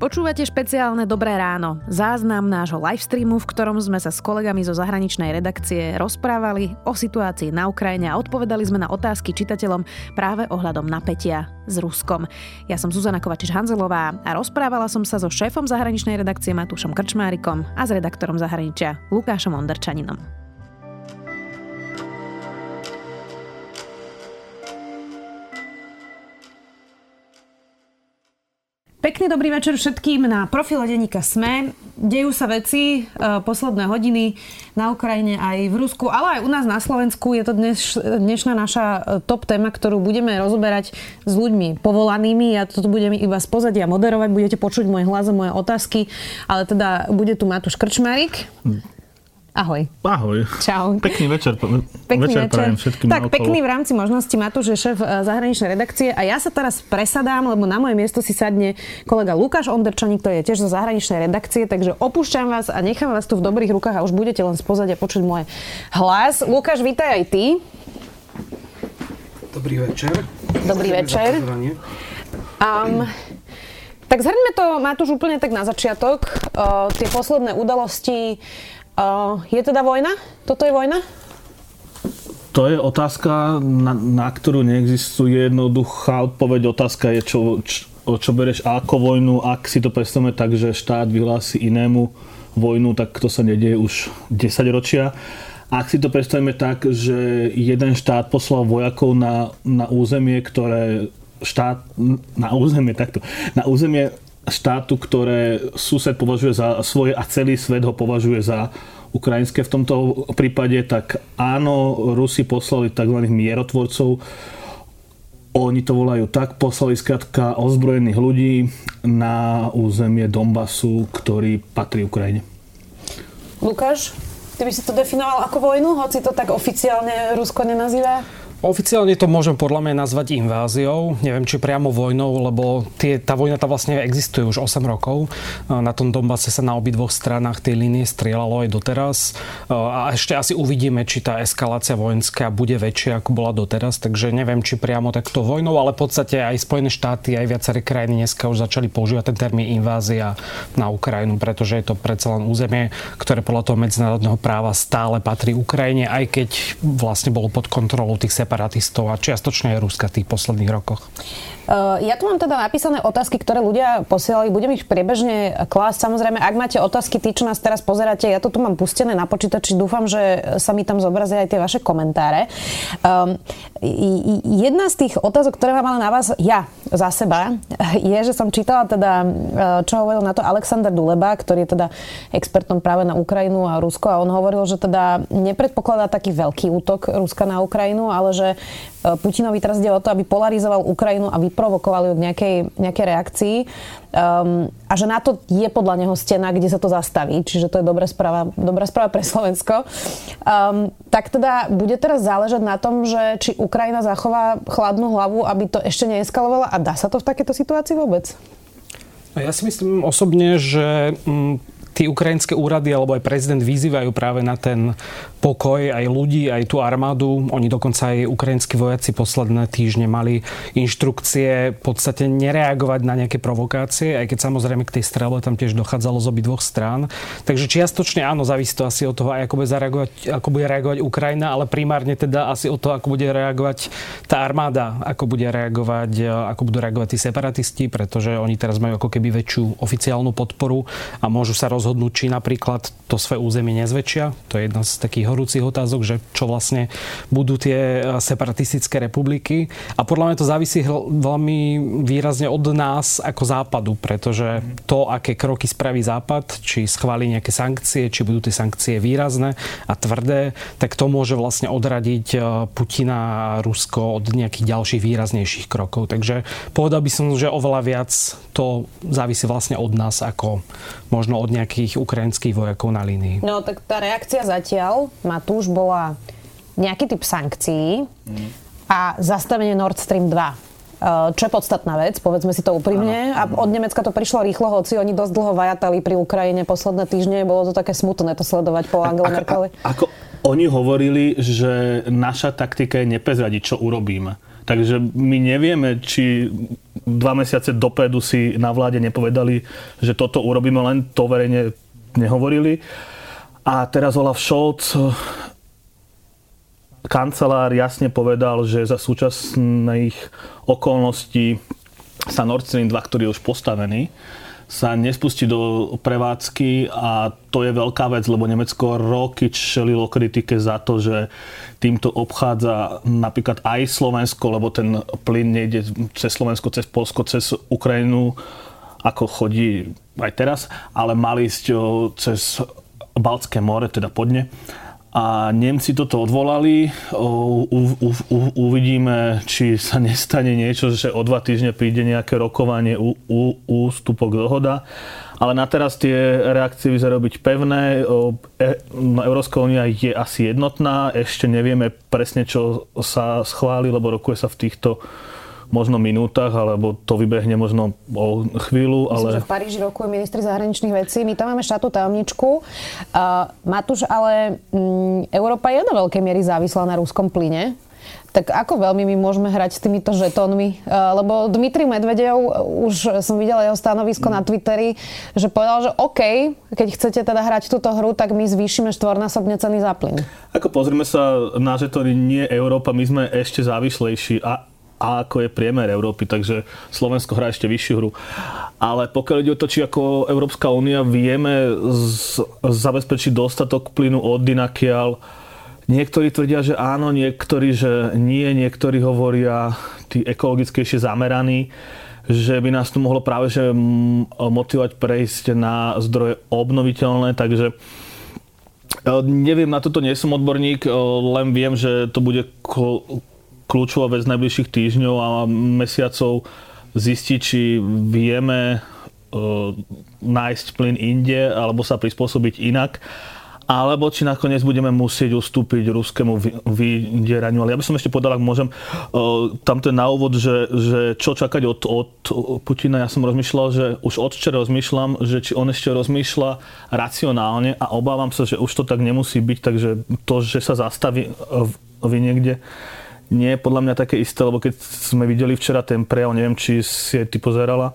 Počúvate špeciálne Dobré ráno, záznam nášho livestreamu, v ktorom sme sa s kolegami zo zahraničnej redakcie rozprávali o situácii na Ukrajine a odpovedali sme na otázky čitateľom práve ohľadom napätia s Ruskom. Ja som Zuzana Kovačiš-Hanzelová a rozprávala som sa so šéfom zahraničnej redakcie Matúšom Krčmárikom a s redaktorom zahraničia Lukášom Ondrčaninom. Pekný dobrý večer všetkým na profile denníka SME. Dejú sa veci e, posledné hodiny na Ukrajine aj v Rusku, ale aj u nás na Slovensku. Je to dnes, dnešná naša e, top téma, ktorú budeme rozoberať s ľuďmi povolanými. Ja to budem iba z pozadia moderovať, budete počuť môj hlas a moje otázky, ale teda bude tu Matúš Krčmarik. Ahoj. Ahoj. Čau. Pekný večer. Pekný večer. večer. všetkým Tak okolo. pekný v rámci možnosti Matúš je šéf e, zahraničnej redakcie a ja sa teraz presadám, lebo na moje miesto si sadne kolega Lukáš Onderčaník, ktorý je tiež zo zahraničnej redakcie, takže opúšťam vás a nechám vás tu v dobrých rukách a už budete len spozať a počuť môj hlas. Lukáš, vítaj aj ty. Dobrý večer. Dobrý večer. Um, tak zhrňme to, Matúš, úplne tak na začiatok. Uh, tie posledné udalosti Uh, je teda vojna? Toto je vojna? To je otázka, na, na ktorú neexistuje jednoduchá odpoveď. Otázka je, čo, čo, čo bereš ako vojnu. Ak si to predstavíme tak, že štát vyhlási inému vojnu, tak to sa nedieje už 10 ročia. Ak si to predstavíme tak, že jeden štát poslal vojakov na, na územie, ktoré štát na územie takto, na územie štátu, ktoré sused považuje za svoje a celý svet ho považuje za ukrajinské v tomto prípade, tak áno, Rusi poslali tzv. mierotvorcov, oni to volajú tak, poslali skrátka ozbrojených ľudí na územie Donbasu, ktorý patrí Ukrajine. Lukáš, ty by si to definoval ako vojnu, hoci to tak oficiálne Rusko nenazýva? Oficiálne to môžem podľa mňa nazvať inváziou. Neviem, či priamo vojnou, lebo tie, tá vojna tá vlastne existuje už 8 rokov. Na tom Donbase sa na obidvoch stranách tej línie strieľalo aj doteraz. A ešte asi uvidíme, či tá eskalácia vojenská bude väčšia, ako bola doteraz. Takže neviem, či priamo takto vojnou, ale v podstate aj Spojené štáty, aj viaceré krajiny dneska už začali používať ten termín invázia na Ukrajinu, pretože je to predsa len územie, ktoré podľa toho medzinárodného práva stále patrí Ukrajine, aj keď vlastne bolo pod kontrolou tých separatistov a čiastočne aj Ruska v tých posledných rokoch. Uh, ja tu mám teda napísané otázky, ktoré ľudia posielali. Budem ich priebežne klásť. Samozrejme, ak máte otázky, tí, čo nás teraz pozeráte, ja to tu mám pustené na počítači. Dúfam, že sa mi tam zobrazia aj tie vaše komentáre. Um, jedna z tých otázok, ktoré mám ale na vás ja za seba, je, že som čítala teda, uh, čo hovoril na to Alexander Duleba, ktorý je teda expertom práve na Ukrajinu a Rusko a on hovoril, že teda nepredpokladá taký veľký útok Ruska na Ukrajinu, ale že Putinovi teraz ide o to, aby polarizoval Ukrajinu a vyp- vyprovokovali ju k nejakej, nejakej reakcii. Um, a že na to je podľa neho stena, kde sa to zastaví. Čiže to je dobrá správa, dobrá správa pre Slovensko. Um, tak teda bude teraz záležať na tom, že či Ukrajina zachová chladnú hlavu, aby to ešte neeskalovala a dá sa to v takéto situácii vôbec? Ja si myslím osobne, že tí ukrajinské úrady alebo aj prezident vyzývajú práve na ten pokoj aj ľudí, aj tú armádu. Oni dokonca aj ukrajinskí vojaci posledné týždne mali inštrukcie v podstate nereagovať na nejaké provokácie, aj keď samozrejme k tej strelbe tam tiež dochádzalo z obi dvoch strán. Takže čiastočne áno, závisí to asi od toho, aj ako bude, zareagovať, ako bude reagovať Ukrajina, ale primárne teda asi od toho, ako bude reagovať tá armáda, ako bude reagovať, ako budú reagovať tí separatisti, pretože oni teraz majú ako keby väčšiu oficiálnu podporu a môžu sa rozhodnúť, či napríklad to svoje územie nezväčšia. To je jedna z takých horúcich otázok, že čo vlastne budú tie eh, separatistické republiky. A podľa mňa to závisí veľmi výrazne od nás ako západu, pretože to, aké kroky spraví západ, či schváli nejaké sankcie, či budú tie sankcie výrazné a tvrdé, tak to môže vlastne odradiť eh, Putina a Rusko od nejakých ďalších výraznejších krokov. Takže povedal by som, že oveľa viac to závisí vlastne od nás, ako možno od nejakých ukrajinských vojakov na línii. No tak tá reakcia zatiaľ Matúš, bola nejaký typ sankcií a zastavenie Nord Stream 2 eh, čo je podstatná vec, povedzme si to úprimne. A od Nemecka to prišlo rýchlo, hoci oni dosť dlho vajatali pri Ukrajine posledné týždne. Bolo to také smutné to sledovať po Angele Merkeli. Ako oni hovorili, že naša taktika je neprezradiť, čo urobíme. Takže my nevieme, či dva mesiace dopredu si na vláde nepovedali, že toto urobíme, len to verejne nehovorili. A teraz Olaf Scholz, kancelár, jasne povedal, že za súčasných okolností sa Nord Stream 2, ktorý je už postavený, sa nespustí do prevádzky a to je veľká vec, lebo Nemecko roky čelilo kritike za to, že týmto obchádza napríklad aj Slovensko, lebo ten plyn nejde cez Slovensko, cez Polsko, cez Ukrajinu, ako chodí aj teraz, ale mali ísť cez Baltské more, teda podne a Nemci toto odvolali. U, u, u, uvidíme, či sa nestane niečo, že o dva týždne príde nejaké rokovanie, ú, ústupok, dohoda. Ale na teraz tie reakcie vyzerajú byť pevné. E, no, Európska únia je asi jednotná. Ešte nevieme presne, čo sa schváli, lebo rokuje sa v týchto možno minútach, alebo to vybehne možno o chvíľu. Ale... Myslím, že v Paríži rokujú ministri zahraničných vecí. My tam máme štátu tajomničku. Uh, Matúš, ale um, Európa je do veľkej miery závislá na ruskom plyne. Tak ako veľmi my môžeme hrať s týmito žetónmi? Lebo Dmitri Medvedev, už som videla jeho stanovisko mm. na Twitteri, že povedal, že OK, keď chcete teda hrať túto hru, tak my zvýšime štvornásobne ceny za plyn. Ako pozrieme sa na žetóny, nie Európa, my sme ešte závislejší. A a ako je priemer Európy, takže Slovensko hrá ešte vyššiu hru. Ale pokiaľ ide o to, či ako Európska únia vieme z, zabezpečiť dostatok plynu od Dynakial, niektorí tvrdia, že áno, niektorí, že nie, niektorí hovoria tí ekologickejšie zameraní, že by nás tu mohlo práve že motivovať prejsť na zdroje obnoviteľné, takže e, Neviem, na toto nie som odborník, e, len viem, že to bude kľúčová vec najbližších týždňov a mesiacov zistiť, či vieme uh, nájsť plyn inde alebo sa prispôsobiť inak alebo či nakoniec budeme musieť ustúpiť ruskému vydieraniu. Ale ja by som ešte povedal, ak môžem, uh, tam ten na úvod, že, že čo čakať od, od Putina, ja som rozmýšľal, že už od rozmýšľam, že či on ešte rozmýšľa racionálne a obávam sa, že už to tak nemusí byť, takže to, že sa zastaví vy niekde, nie je podľa mňa také isté, lebo keď sme videli včera ten prejav, neviem, či si ty pozerala,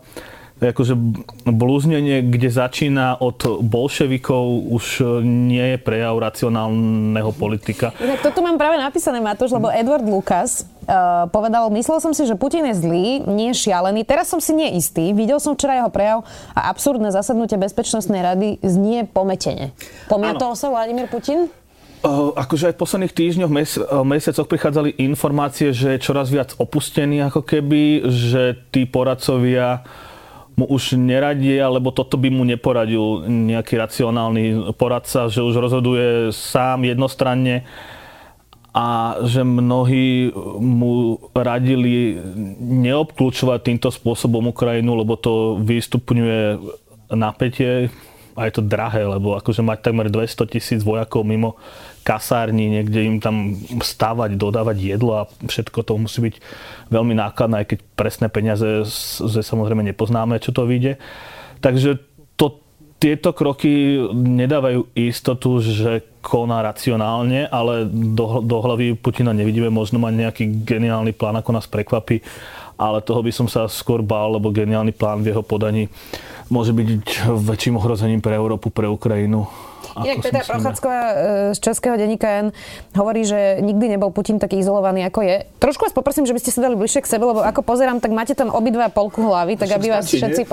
akože blúznenie, kde začína od bolševikov, už nie je prejav racionálneho politika. Inak toto mám práve napísané, Matúš, lebo Edward Lucas uh, povedal, myslel som si, že Putin je zlý, nie šialený, teraz som si neistý, videl som včera jeho prejav a absurdné zasadnutie Bezpečnostnej rady znie pometene. Pomiatol sa Vladimír Putin? Akože aj v posledných týždňoch, mes, mesiacoch prichádzali informácie, že je čoraz viac opustený ako keby, že tí poradcovia mu už neradia, lebo toto by mu neporadil nejaký racionálny poradca, že už rozhoduje sám jednostranne a že mnohí mu radili neobklúčovať týmto spôsobom Ukrajinu, lebo to vystupňuje napätie a je to drahé, lebo akože mať takmer 200 tisíc vojakov mimo kasárni, niekde im tam stávať, dodávať jedlo a všetko to musí byť veľmi nákladné, aj keď presné peniaze že samozrejme nepoznáme, čo to vyjde. Takže to, tieto kroky nedávajú istotu, že koná racionálne, ale do, do hlavy Putina nevidíme, možno mať nejaký geniálny plán, ako nás prekvapí, ale toho by som sa skôr bál, lebo geniálny plán v jeho podaní môže byť väčším ohrozením pre Európu, pre Ukrajinu Inak Petra Prochádzková e, z Českého denníka N hovorí, že nikdy nebol Putin taký izolovaný, ako je. Trošku vás poprosím, že by ste sa dali bližšie k sebe, lebo ako pozerám, tak máte tam obidva polku hlavy, tak aby vás všetci,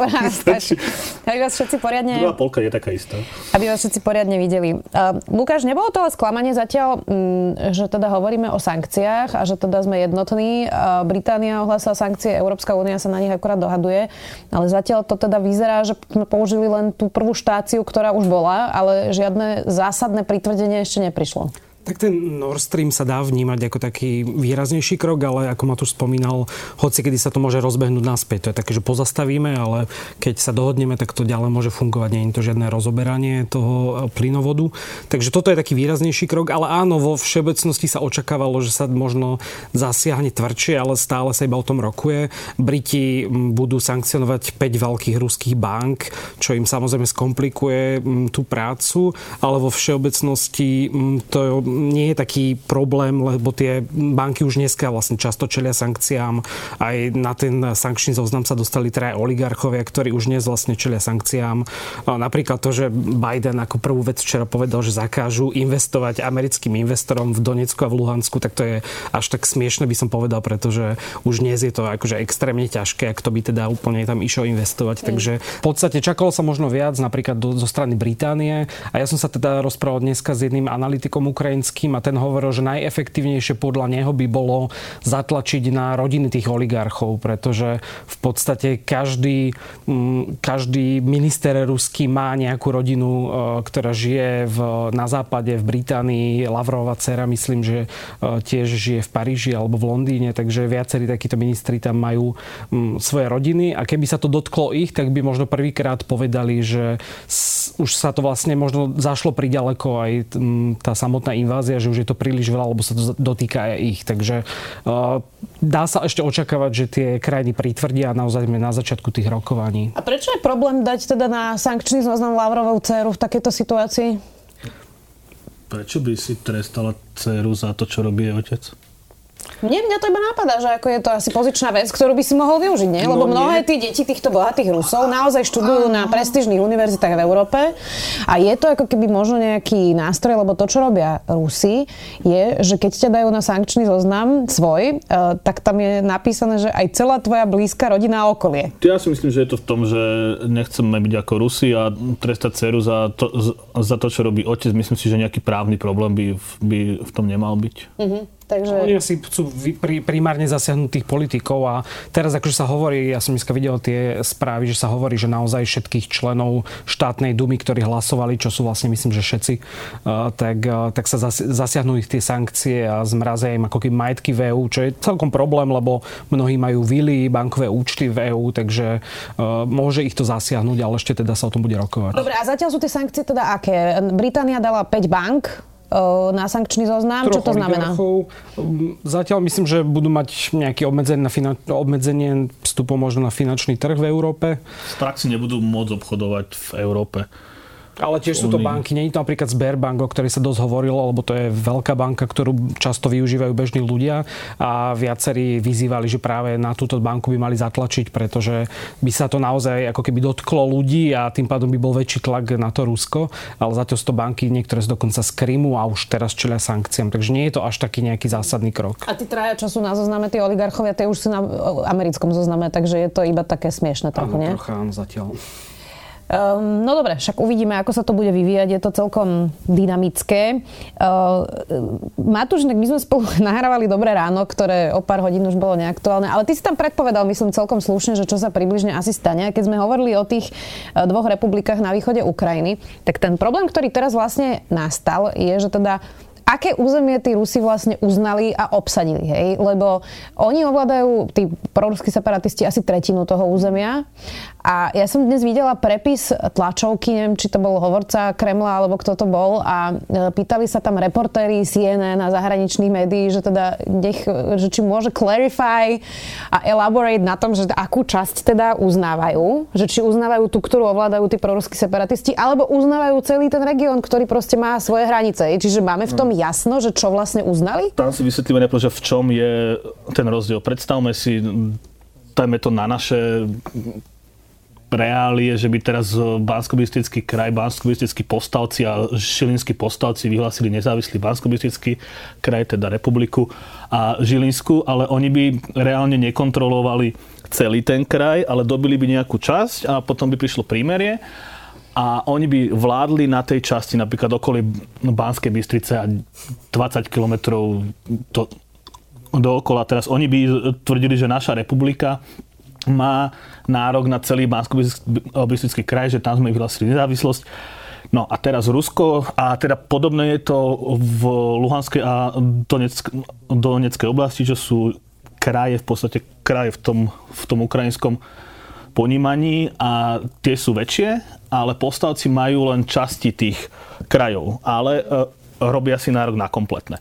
aby vás všetci poriadne... Druhá polka je taká istá. Aby vás všetci poriadne videli. Uh, Lukáš, nebolo to ale sklamanie zatiaľ, um, že teda hovoríme o sankciách a že teda sme jednotní. Uh, Británia ohlásila sankcie, Európska únia sa na nich akorát dohaduje, ale zatiaľ to teda vyzerá, že sme použili len tú prvú štáciu, ktorá už bola, ale žiadne žiadne zásadné pritvrdenie ešte neprišlo. Tak ten Nord Stream sa dá vnímať ako taký výraznejší krok, ale ako ma tu spomínal, hoci kedy sa to môže rozbehnúť naspäť. To je také, že pozastavíme, ale keď sa dohodneme, tak to ďalej môže fungovať. Nie je to žiadne rozoberanie toho e, plynovodu. Takže toto je taký výraznejší krok, ale áno, vo všeobecnosti sa očakávalo, že sa možno zasiahne tvrdšie, ale stále sa iba o tom rokuje. Briti budú sankcionovať 5 veľkých ruských bank, čo im samozrejme skomplikuje tú prácu, ale vo všeobecnosti to nie je taký problém, lebo tie banky už dneska vlastne často čelia sankciám. Aj na ten sankčný zoznam sa dostali traja oligarchovia, ktorí už dnes vlastne čelia sankciám. Napríklad to, že Biden ako prvú vec včera povedal, že zakážu investovať americkým investorom v Donecku a v Luhansku, tak to je až tak smiešne by som povedal, pretože už dnes je to akože extrémne ťažké, ak to by teda úplne tam išlo investovať. Mm. Takže v podstate čakalo sa možno viac napríklad do, zo strany Británie a ja som sa teda rozprával dneska s jedným analytikom ukrajinským a ten hovoril, že najefektívnejšie podľa neho by bolo zatlačiť na rodiny tých oligarchov, pretože v podstate každý, mm, každý minister ruský má nejakú rodinu, e, ktorá žije v, na západe, v Británii. Lavrová dcera, myslím, že e, tiež žije v Paríži alebo v Londýne, takže viacerí takíto ministri tam majú mm, svoje rodiny a keby sa to dotklo ich, tak by možno prvýkrát povedali, že už sa to vlastne možno zašlo priďaleko aj tá samotná invázia, že už je to príliš veľa, lebo sa to dotýka aj ich. Takže dá sa ešte očakávať, že tie krajiny pritvrdia a naozaj sme na začiatku tých rokovaní. A prečo je problém dať teda na sankčný zoznam Lavrovou dceru v takejto situácii? Prečo by si trestala dceru za to, čo robí jej otec? Mne, mňa to iba napadá, že ako je to asi pozičná vec, ktorú by si mohol využiť, nie? Lebo no, mnohé tí deti týchto bohatých Rusov naozaj študujú na prestížnych univerzitách v Európe a je to ako keby možno nejaký nástroj, lebo to, čo robia Rusi, je, že keď ťa dajú na sankčný zoznam svoj, e, tak tam je napísané, že aj celá tvoja blízka rodina a okolie. Ja si myslím, že je to v tom, že nechceme byť ako Rusi a trestať dceru za to, za to, čo robí otec. Myslím si, že nejaký právny problém by, by v tom nemal byť. Uh-huh. Takže... Oni si chcú pri, primárne zasiahnuť tých politikov a teraz akože sa hovorí, ja som dneska videl tie správy, že sa hovorí, že naozaj všetkých členov štátnej dumy, ktorí hlasovali, čo sú vlastne myslím, že všetci, uh, tak, uh, tak sa zasiahnu ich tie sankcie a zmrazia im ako keby majetky v EU, čo je celkom problém, lebo mnohí majú vily, bankové účty v EU, takže uh, môže ich to zasiahnuť, ale ešte teda sa o tom bude rokovať. Dobre, a zatiaľ sú tie sankcie teda aké? Británia dala 5 bank, na sankčný zoznam? Troch Čo to znamená? Zatiaľ myslím, že budú mať nejaké obmedzenie, na finan- obmedzenie vstupu možno na finančný trh v Európe. V praxi nebudú môcť obchodovať v Európe. Ale tiež sú to banky. Nie je to napríklad Sberbank, o ktorej sa dosť hovorilo, lebo to je veľká banka, ktorú často využívajú bežní ľudia a viacerí vyzývali, že práve na túto banku by mali zatlačiť, pretože by sa to naozaj ako keby dotklo ľudí a tým pádom by bol väčší tlak na to Rusko. Ale zatiaľ sú to banky, niektoré sú dokonca z Krymu a už teraz čelia sankciám. Takže nie je to až taký nejaký zásadný krok. A tí traja, čo sú na zozname, tí oligarchovia, tie už sú na americkom zozname, takže je to iba také smiešne trochu, nie? Trocha, zatiaľ. Um, no dobre, však uvidíme, ako sa to bude vyvíjať. Je to celkom dynamické. Uh, Matúš, my sme spolu nahrávali Dobré ráno, ktoré o pár hodín už bolo neaktuálne, ale ty si tam predpovedal, myslím, celkom slušne, že čo sa približne asi stane. Keď sme hovorili o tých uh, dvoch republikách na východe Ukrajiny, tak ten problém, ktorý teraz vlastne nastal, je, že teda aké územie tí Rusi vlastne uznali a obsadili, hej? Lebo oni ovládajú, tí proruskí separatisti, asi tretinu toho územia a ja som dnes videla prepis tlačovky, neviem, či to bol hovorca Kremla, alebo kto to bol a e, pýtali sa tam reportéri CNN a zahraničných médií, že teda nech, že či môže clarify a elaborate na tom, že akú časť teda uznávajú, že či uznávajú tú, ktorú ovládajú tí proruskí separatisti, alebo uznávajú celý ten región, ktorý proste má svoje hranice. Čiže máme v tom. Jasno, že čo vlastne uznali? Tam si vysvetlíme najprv, že v čom je ten rozdiel. Predstavme si, dajme to na naše reálie, že by teraz bansko kraj, bansko postavci a Žilinskí postavci vyhlásili nezávislý bansko kraj, teda republiku a Žilinsku, ale oni by reálne nekontrolovali celý ten kraj, ale dobili by nejakú časť a potom by prišlo prímerie a oni by vládli na tej časti, napríklad okolí Banskej Bystrice a 20 kilometrov do, dookola. Teraz oni by tvrdili, že naša republika má nárok na celý bansko kraj, že tam sme vyhlásili nezávislosť. No a teraz Rusko, a teda podobné je to v Luhanskej a Donetsk, Donetskej oblasti, čo sú kraje, v podstate kraje v tom, v tom ukrajinskom ponímaní a tie sú väčšie, ale postavci majú len časti tých krajov, ale e, robia si nárok na kompletné.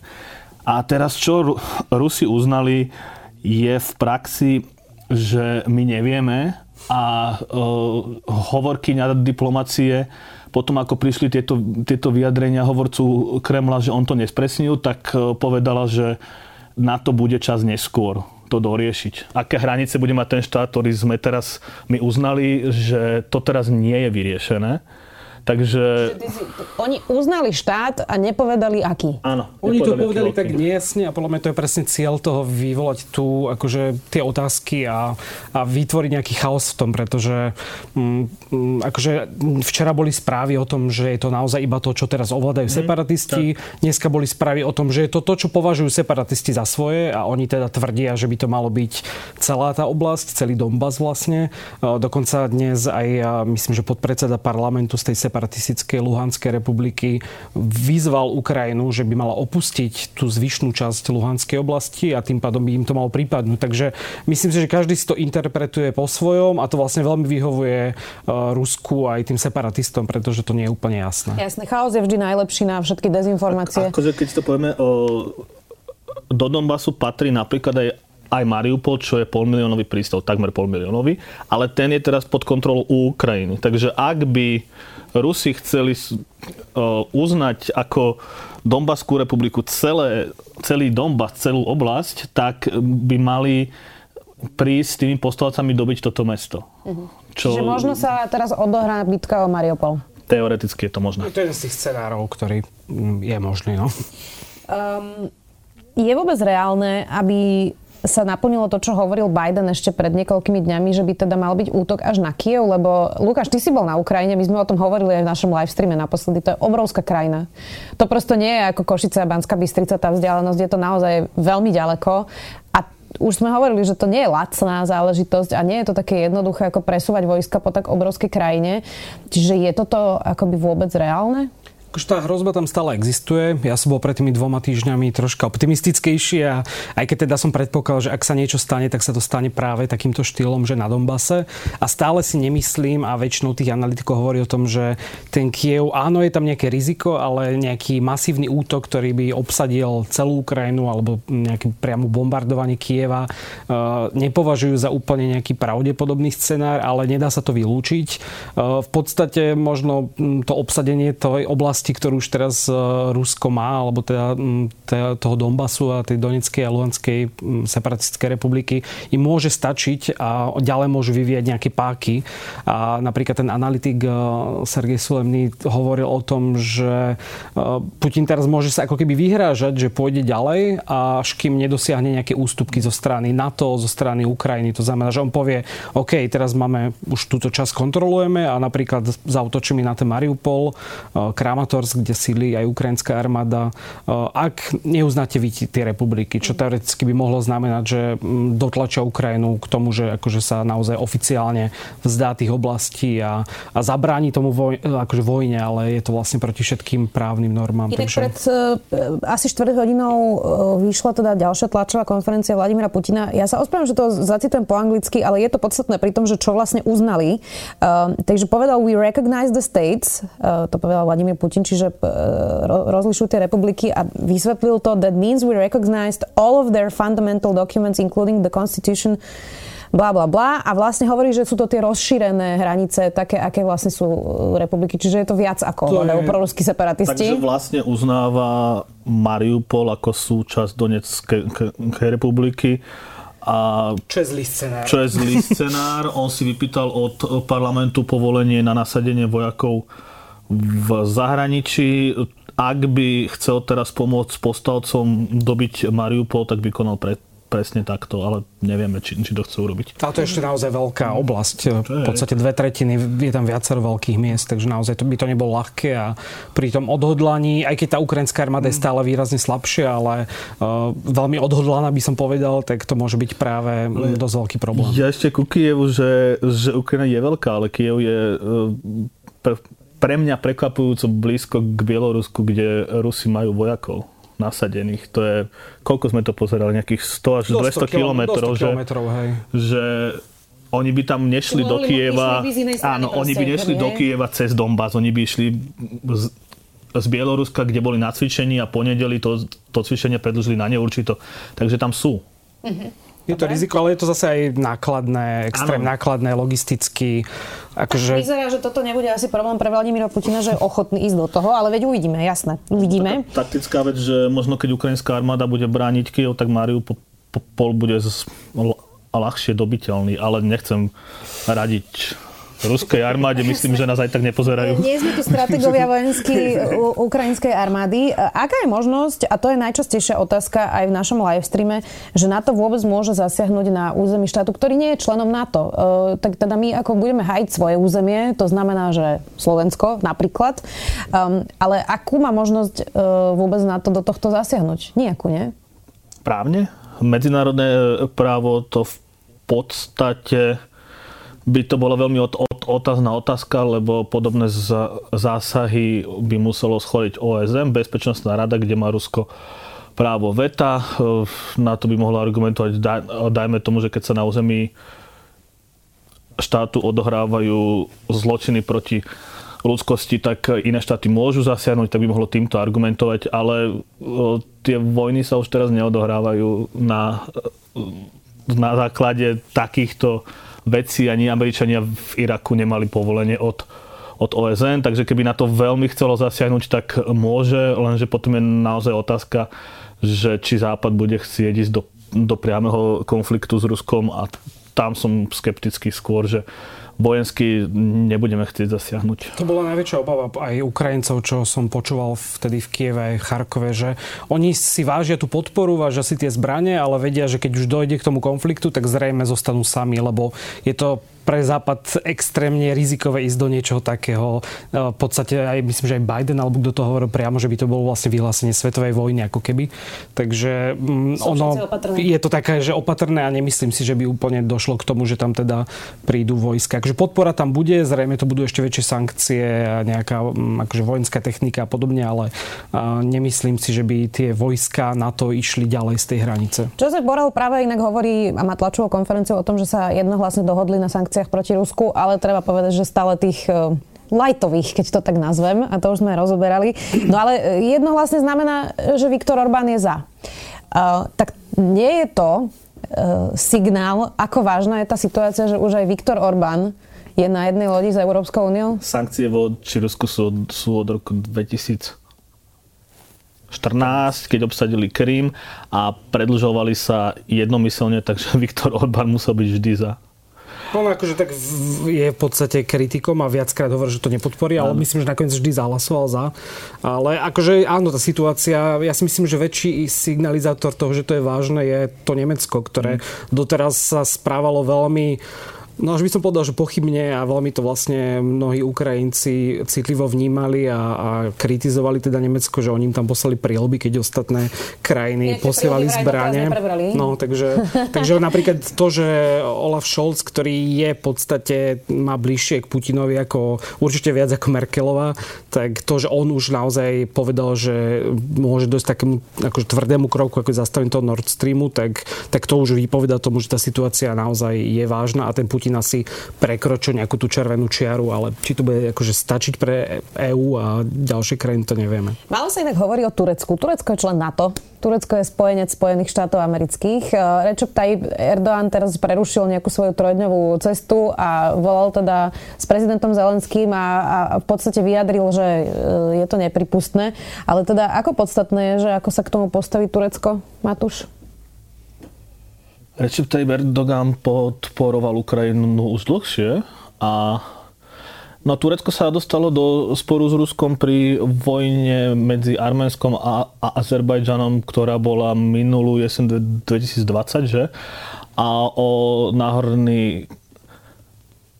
A teraz čo Rusi uznali je v praxi že my nevieme, a hovorky na diplomacie potom ako prišli tieto, tieto vyjadrenia hovorcu Kremla, že on to nespresnil, tak povedala, že na to bude čas neskôr to doriešiť. Aké hranice bude mať ten štát, ktorý sme teraz my uznali, že to teraz nie je vyriešené Takže... Oni uznali štát a nepovedali aký. Áno. Oni to povedali tak nejasne a podľa mňa to je presne cieľ toho vyvolať tu akože tie otázky a, a vytvoriť nejaký chaos v tom, pretože m, mm, m, mm, akože včera boli správy o tom, že je to naozaj iba to, čo teraz ovládajú mm, separatisti. Tak. Dneska boli správy o tom, že je to to, čo považujú separatisti za svoje a oni teda tvrdia, že by to malo byť celá tá oblasť, celý Donbass vlastne. Dokonca dnes aj, myslím, že podpredseda parlamentu z tej separatistickej Luhanskej republiky vyzval Ukrajinu, že by mala opustiť tú zvyšnú časť Luhanskej oblasti a tým pádom by im to malo prípadnúť. Takže myslím si, že každý si to interpretuje po svojom a to vlastne veľmi vyhovuje uh, Rusku aj tým separatistom, pretože to nie je úplne jasné. Jasné, chaos je vždy najlepší na všetky dezinformácie. A, akože keď to povieme o do Donbasu patrí napríklad aj aj Mariupol, čo je polmiliónový prístav, takmer polmiliónový, ale ten je teraz pod kontrolou Ukrajiny. Takže ak by Rusi chceli uznať ako Donbaskú republiku celé, celý Donbass, celú oblasť, tak by mali prísť s tými postavcami dobiť toto mesto. Uh-huh. Čo... Čiže možno sa teraz odohrá bitka o Mariupol. Teoreticky je to možné. To je jeden z tých scenárov, ktorý mm, je možný. No. Um, je vôbec reálne, aby sa naplnilo to, čo hovoril Biden ešte pred niekoľkými dňami, že by teda mal byť útok až na Kiev, lebo Lukáš, ty si bol na Ukrajine, my sme o tom hovorili aj v našom livestreame naposledy, to je obrovská krajina. To prosto nie je ako Košice a Banská Bystrica, tá vzdialenosť je to naozaj veľmi ďaleko a už sme hovorili, že to nie je lacná záležitosť a nie je to také jednoduché ako presúvať vojska po tak obrovskej krajine. Čiže je toto akoby vôbec reálne? Akože tá hrozba tam stále existuje. Ja som bol pred tými dvoma týždňami troška optimistickejší a aj keď teda som predpokladal, že ak sa niečo stane, tak sa to stane práve takýmto štýlom, že na Dombase. A stále si nemyslím a väčšinou tých analytikov hovorí o tom, že ten Kiev, áno, je tam nejaké riziko, ale nejaký masívny útok, ktorý by obsadil celú Ukrajinu alebo nejaké priamo bombardovanie Kieva, e, nepovažujú za úplne nejaký pravdepodobný scenár, ale nedá sa to vylúčiť. E, v podstate možno to obsadenie tej oblasti oblasti, ktorú už teraz e, Rusko má, alebo teda, teda toho Donbasu a tej Donetskej a Luhanskej separatistickej republiky, im môže stačiť a ďalej môžu vyvíjať nejaké páky. A napríklad ten analytik e, Sergej Sulemný hovoril o tom, že e, Putin teraz môže sa ako keby vyhrážať, že pôjde ďalej, až kým nedosiahne nejaké ústupky zo strany NATO, zo strany Ukrajiny. To znamená, že on povie, OK, teraz máme, už túto časť kontrolujeme a napríklad zautočíme na ten Mariupol, Kramatorsk Kramatorsk, kde síli aj ukrajinská armáda. E, ak neuznáte vy tie republiky, čo teoreticky by mohlo znamenať, že dotlačia Ukrajinu k tomu, že akože sa naozaj oficiálne vzdá tých oblastí a, a zabráni tomu voj, akože vojne, ale je to vlastne proti všetkým právnym normám. Inak takže... pred uh, asi 4 hodinou vyšla teda ďalšia tlačová konferencia Vladimira Putina. Ja sa ospravedlňujem, že to zacitujem po anglicky, ale je to podstatné pri tom, že čo vlastne uznali. Uh, takže povedal, we recognize the states, uh, to povedal Vladimír Putin, Putin, čiže e, rozlišujú tie republiky a vysvetlil to, that means we recognized all of their fundamental documents, including the constitution, bla bla bla a vlastne hovorí, že sú to tie rozšírené hranice, také, aké vlastne sú republiky. Čiže je to viac ako je... proruskí separatisti. Takže vlastne uznáva Mariupol ako súčasť Donetskej republiky a čo je zlý scenár. Čo je zlý scenár. On si vypýtal od parlamentu povolenie na nasadenie vojakov v zahraničí, ak by chcel teraz pomôcť postavcom dobiť Mariupol, tak by konal pre, presne takto, ale nevieme, či, či to chce urobiť. A to je ešte naozaj veľká oblasť. V podstate dve tretiny, je tam viacero veľkých miest, takže naozaj to by to nebolo ľahké a pri tom odhodlaní, aj keď tá ukrajinská armáda je stále výrazne slabšia, ale uh, veľmi odhodlaná by som povedal, tak to môže byť práve ale dosť veľký problém. Ja ešte ku Kievu, že, že Ukrajina je veľká, ale Kiev je uh, pre mňa prekvapujúco blízko k Bielorusku, kde Rusi majú vojakov nasadených. To je, koľko sme to pozerali, nejakých 100 až 200, 200 kilometrov, že, hej. že oni by tam nešli do Kieva. Áno, oni by nešli do Kieva cez Donbass, oni by išli z, z Bieloruska, kde boli na cvičení a ponedeli to, to cvičenie predlžili na neurčito. Takže tam sú. Uh-huh. Je to riziko, ale je to zase aj nákladné, extrém ano. nákladné, logisticky. Akože... Vyzerá, že toto nebude asi problém pre Vladimíra Putina, že je ochotný ísť do toho, ale veď uvidíme, jasné. Uvidíme. Taká taktická vec, že možno keď ukrajinská armáda bude brániť Kiev, tak Mariu po, po, pol bude z, ľahšie dobiteľný, ale nechcem radiť ruskej armáde, myslím, že nás aj tak nepozerajú. Nie sme tu strategovia vojenský ukrajinskej armády. Aká je možnosť, a to je najčastejšia otázka aj v našom livestreame, že NATO vôbec môže zasiahnuť na území štátu, ktorý nie je členom NATO. E, tak teda my ako budeme hajiť svoje územie, to znamená, že Slovensko napríklad, um, ale akú má možnosť e, vôbec NATO do tohto zasiahnuť? Nijakú, nie? Právne? Medzinárodné právo to v podstate by to bola veľmi od, od, otázna otázka, lebo podobné zásahy by muselo schváliť OSM, Bezpečnostná rada, kde má Rusko právo veta. Na to by mohlo argumentovať, daj, dajme tomu, že keď sa na území štátu odohrávajú zločiny proti ľudskosti, tak iné štáty môžu zasiahnuť, tak by mohlo týmto argumentovať, ale tie vojny sa už teraz neodohrávajú na, na základe takýchto vedci ani Američania v Iraku nemali povolenie od, od OSN, takže keby na to veľmi chcelo zasiahnuť, tak môže, lenže potom je naozaj otázka, že či Západ bude chcieť ísť do, do priameho konfliktu s Ruskom a tam som skeptický skôr, že vojensky nebudeme chcieť zasiahnuť. To bola najväčšia obava aj Ukrajincov, čo som počúval vtedy v Kieve aj v Charkove, že oni si vážia tú podporu, vážia si tie zbranie, ale vedia, že keď už dojde k tomu konfliktu, tak zrejme zostanú sami, lebo je to pre Západ extrémne rizikové ísť do niečoho takého. E, v podstate aj myslím, že aj Biden alebo kto to hovoril priamo, že by to bolo vlastne vyhlásenie svetovej vojny ako keby. Takže mm, ono je to také, že opatrné a nemyslím si, že by úplne došlo k tomu, že tam teda prídu vojska. Takže podpora tam bude, zrejme to budú ešte väčšie sankcie a nejaká mm, akože vojenská technika a podobne, ale nemyslím si, že by tie vojska na to išli ďalej z tej hranice. Joseph Borrell práve inak hovorí a má tlačovú konferenciu o tom, že sa jednohlasne dohodli na sankcie sankciách proti Rusku, ale treba povedať, že stále tých e, lajtových, keď to tak nazvem, a to už sme rozoberali. No ale e, jednohlasne znamená, že Viktor Orbán je za. Uh, tak nie je to uh, signál, ako vážna je tá situácia, že už aj Viktor Orbán je na jednej lodi s Európskou úniou? Sankcie voči Rusku sú, sú od roku 2014, keď obsadili Krím a predlžovali sa jednomyselne, takže Viktor Orbán musel byť vždy za. On akože tak je v podstate kritikom a viackrát hovorí, že to nepodporí, ale myslím, že nakoniec vždy zahlasoval za. Ale akože áno, tá situácia, ja si myslím, že väčší signalizátor toho, že to je vážne, je to Nemecko, ktoré mm. doteraz sa správalo veľmi No až by som povedal, že pochybne a veľmi to vlastne mnohí Ukrajinci citlivo vnímali a, a kritizovali teda Nemecko, že oni im tam poslali prílby, keď ostatné krajiny posielali zbranie. No, takže, takže napríklad to, že Olaf Scholz, ktorý je v podstate, má bližšie k Putinovi ako určite viac ako Merkelová, tak to, že on už naozaj povedal, že môže dosť takému akože tvrdému kroku, ako zastavenie toho Nord Streamu, tak, tak to už vypoveda tomu, že tá situácia naozaj je vážna a ten Putin Putin asi prekročil nejakú tú červenú čiaru, ale či to bude akože stačiť pre EÚ a ďalšie krajiny, to nevieme. Malo sa inak hovorí o Turecku. Turecko je člen NATO. Turecko je spojenec Spojených štátov amerických. E, Recep Tayyip Erdoğan teraz prerušil nejakú svoju trojdňovú cestu a volal teda s prezidentom Zelenským a, a v podstate vyjadril, že e, je to nepripustné. Ale teda ako podstatné je, že ako sa k tomu postaví Turecko, Matúš? Recep Tayyip Erdogan podporoval Ukrajinu už dlhšie a No Turecko sa dostalo do sporu s Ruskom pri vojne medzi Arménskom a, a Azerbajdžanom, ktorá bola minulú jesen 2020, že? A o náhorný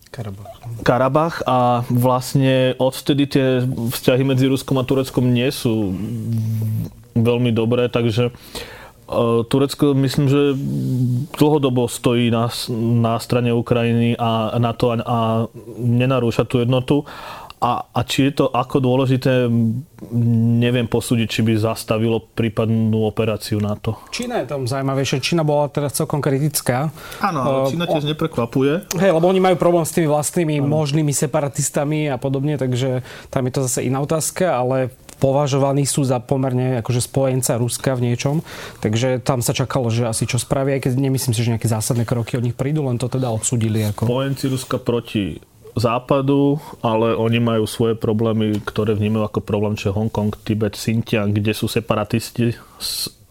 Karabach. Karabach a vlastne odvtedy tie vzťahy medzi Ruskom a Tureckom nie sú veľmi dobré, takže uh, Turecko myslím, že dlhodobo stojí na, na strane Ukrajiny a NATO a, a nenarúša tú jednotu. A, a či je to ako dôležité, neviem posúdiť, či by zastavilo prípadnú operáciu NATO. Čína je tam zaujímavejšia. Čína bola teraz celkom kritická. Áno, Čína tiež neprekvapuje. Hej, lebo oni majú problém s tými vlastnými ano. možnými separatistami a podobne, takže tam je to zase iná otázka, ale považovaní sú za pomerne akože spojenca Ruska v niečom. Takže tam sa čakalo, že asi čo spravia, aj keď nemyslím si, že nejaké zásadné kroky od nich prídu, len to teda odsudili. Ako... Spojenci Ruska proti západu, ale oni majú svoje problémy, ktoré vnímajú ako problém, čo je Hongkong, Tibet, Xinjiang, kde sú separatisti,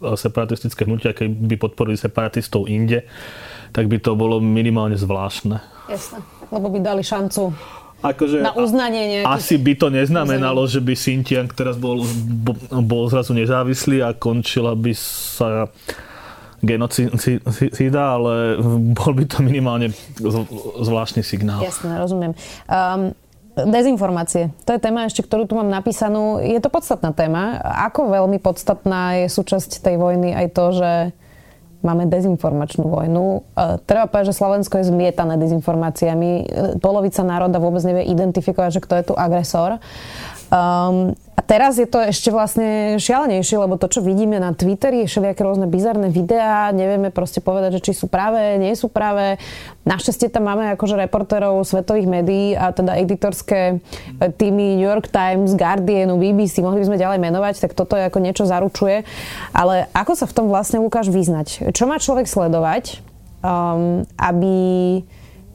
separatistické hnutia, by podporili separatistov inde, tak by to bolo minimálne zvláštne. Jasné, lebo by dali šancu akože na uznanie nejakých... Asi by to neznamenalo, že by Xinjiang teraz bol, bol zrazu nezávislý a končila by sa genocída, ale bol by to minimálne zvláštny signál. Jasné, rozumiem. Um, Dezinformácie. To je téma ešte, ktorú tu mám napísanú. Je to podstatná téma. Ako veľmi podstatná je súčasť tej vojny aj to, že máme dezinformačnú vojnu. Uh, treba povedať, že Slovensko je zmietané dezinformáciami. Polovica národa vôbec nevie identifikovať, že kto je tu agresor. Um, a teraz je to ešte vlastne šialenejšie, lebo to, čo vidíme na Twitteri, všelijaké rôzne bizarné videá, nevieme proste povedať, že či sú práve, nie sú práve. Našťastie tam máme akože reportérov svetových médií a teda editorské týmy New York Times, Guardianu, BBC, mohli by sme ďalej menovať, tak toto je ako niečo zaručuje. Ale ako sa v tom vlastne Lukáš vyznať? Čo má človek sledovať, um, aby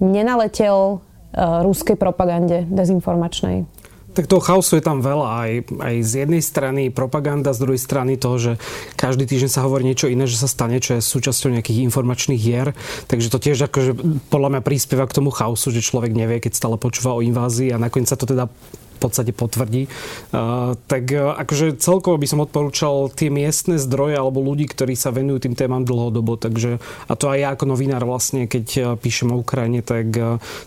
nenaletel uh, ruskej propagande dezinformačnej? Tak toho chaosu je tam veľa. Aj, aj z jednej strany propaganda, z druhej strany to, že každý týždeň sa hovorí niečo iné, že sa stane, čo je súčasťou nejakých informačných hier. Takže to tiež akože podľa mňa príspieva k tomu chaosu, že človek nevie, keď stále počúva o invázii a nakoniec sa to teda podstate potvrdí. Uh, tak uh, akože celkovo by som odporúčal tie miestne zdroje alebo ľudí, ktorí sa venujú tým témam dlhodobo. Takže, a to aj ja ako novinár vlastne, keď uh, píšem o Ukrajine, tak,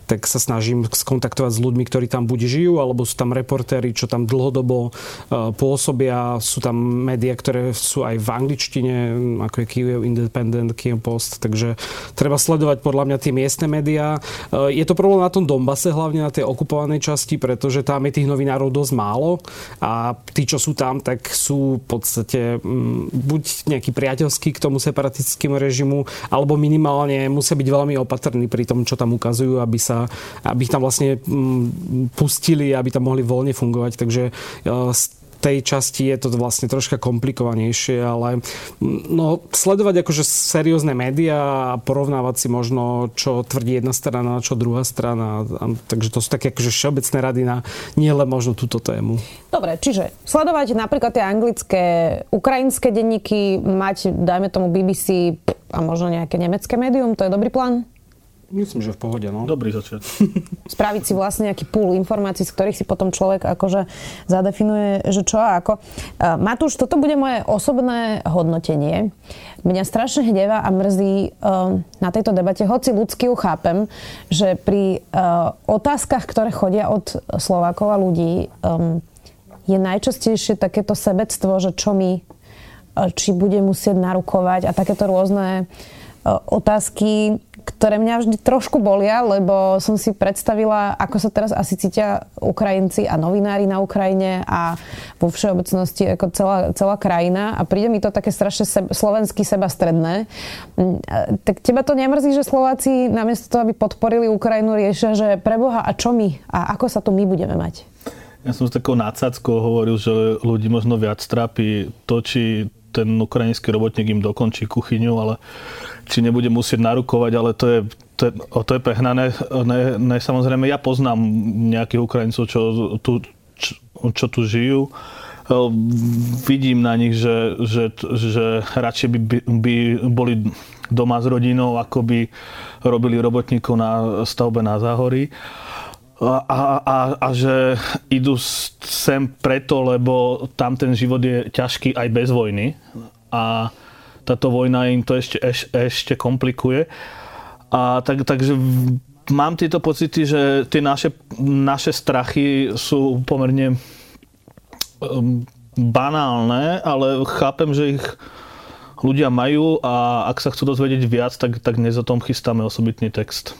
tak sa snažím skontaktovať s ľuďmi, ktorí tam buď žijú, alebo sú tam reportéri, čo tam dlhodobo pôsobia. Sú tam médiá, ktoré sú aj v angličtine, ako je Kiev Independent, Kiev Post. Takže treba sledovať podľa mňa tie miestne médiá. Je to problém na tom Dombase, hlavne na tej okupovanej časti, pretože tam je tých novinárov dosť málo a tí, čo sú tam, tak sú v podstate mm, buď nejaký priateľský k tomu separatistickému režimu, alebo minimálne musia byť veľmi opatrní pri tom, čo tam ukazujú, aby sa, aby ich tam vlastne mm, pustili, aby tam mohli voľne fungovať. Takže e, tej časti je to vlastne troška komplikovanejšie, ale no, sledovať akože seriózne médiá a porovnávať si možno, čo tvrdí jedna strana, čo druhá strana. Takže to sú také akože všeobecné rady na nie len možno túto tému. Dobre, čiže sledovať napríklad tie anglické, ukrajinské denníky, mať, dajme tomu BBC a možno nejaké nemecké médium, to je dobrý plán? Myslím, že v pohode, no. Dobrý začiatok. Spraviť si vlastne nejaký pool informácií, z ktorých si potom človek akože zadefinuje, že čo a ako. Uh, Matúš, toto bude moje osobné hodnotenie. Mňa strašne hnevá a mrzí uh, na tejto debate, hoci ľudský ju chápem, že pri uh, otázkach, ktoré chodia od Slovákov a ľudí, um, je najčastejšie takéto sebectvo, že čo my, či bude musieť narukovať a takéto rôzne otázky, ktoré mňa vždy trošku bolia, lebo som si predstavila, ako sa teraz asi cítia Ukrajinci a novinári na Ukrajine a vo všeobecnosti ako celá, celá krajina a príde mi to také strašne seb, slovensky sebastredné. Mm, tak teba to nemrzí, že Slováci namiesto toho, aby podporili Ukrajinu, riešia, že preboha a čo my a ako sa tu my budeme mať? Ja som s takou nadsackou hovoril, že ľudí možno viac trápi to, či ten ukrajinský robotník im dokončí kuchyňu, ale či nebude musieť narukovať, ale to je, to je, to je prehnané. Ne, ne, samozrejme, ja poznám nejakých Ukrajincov, čo tu, čo, čo tu žijú. Vidím na nich, že, že, že radšej by, by boli doma s rodinou, ako by robili robotníkov na stavbe na Záhorí. A, a, a, a že idú sem preto, lebo tam ten život je ťažký aj bez vojny. A táto vojna im to ešte, eš, ešte komplikuje. A tak, takže mám tieto pocity, že tie naše, naše strachy sú pomerne um, banálne, ale chápem, že ich ľudia majú a ak sa chcú dozvedieť viac, tak, tak dnes o tom chystáme osobitný text.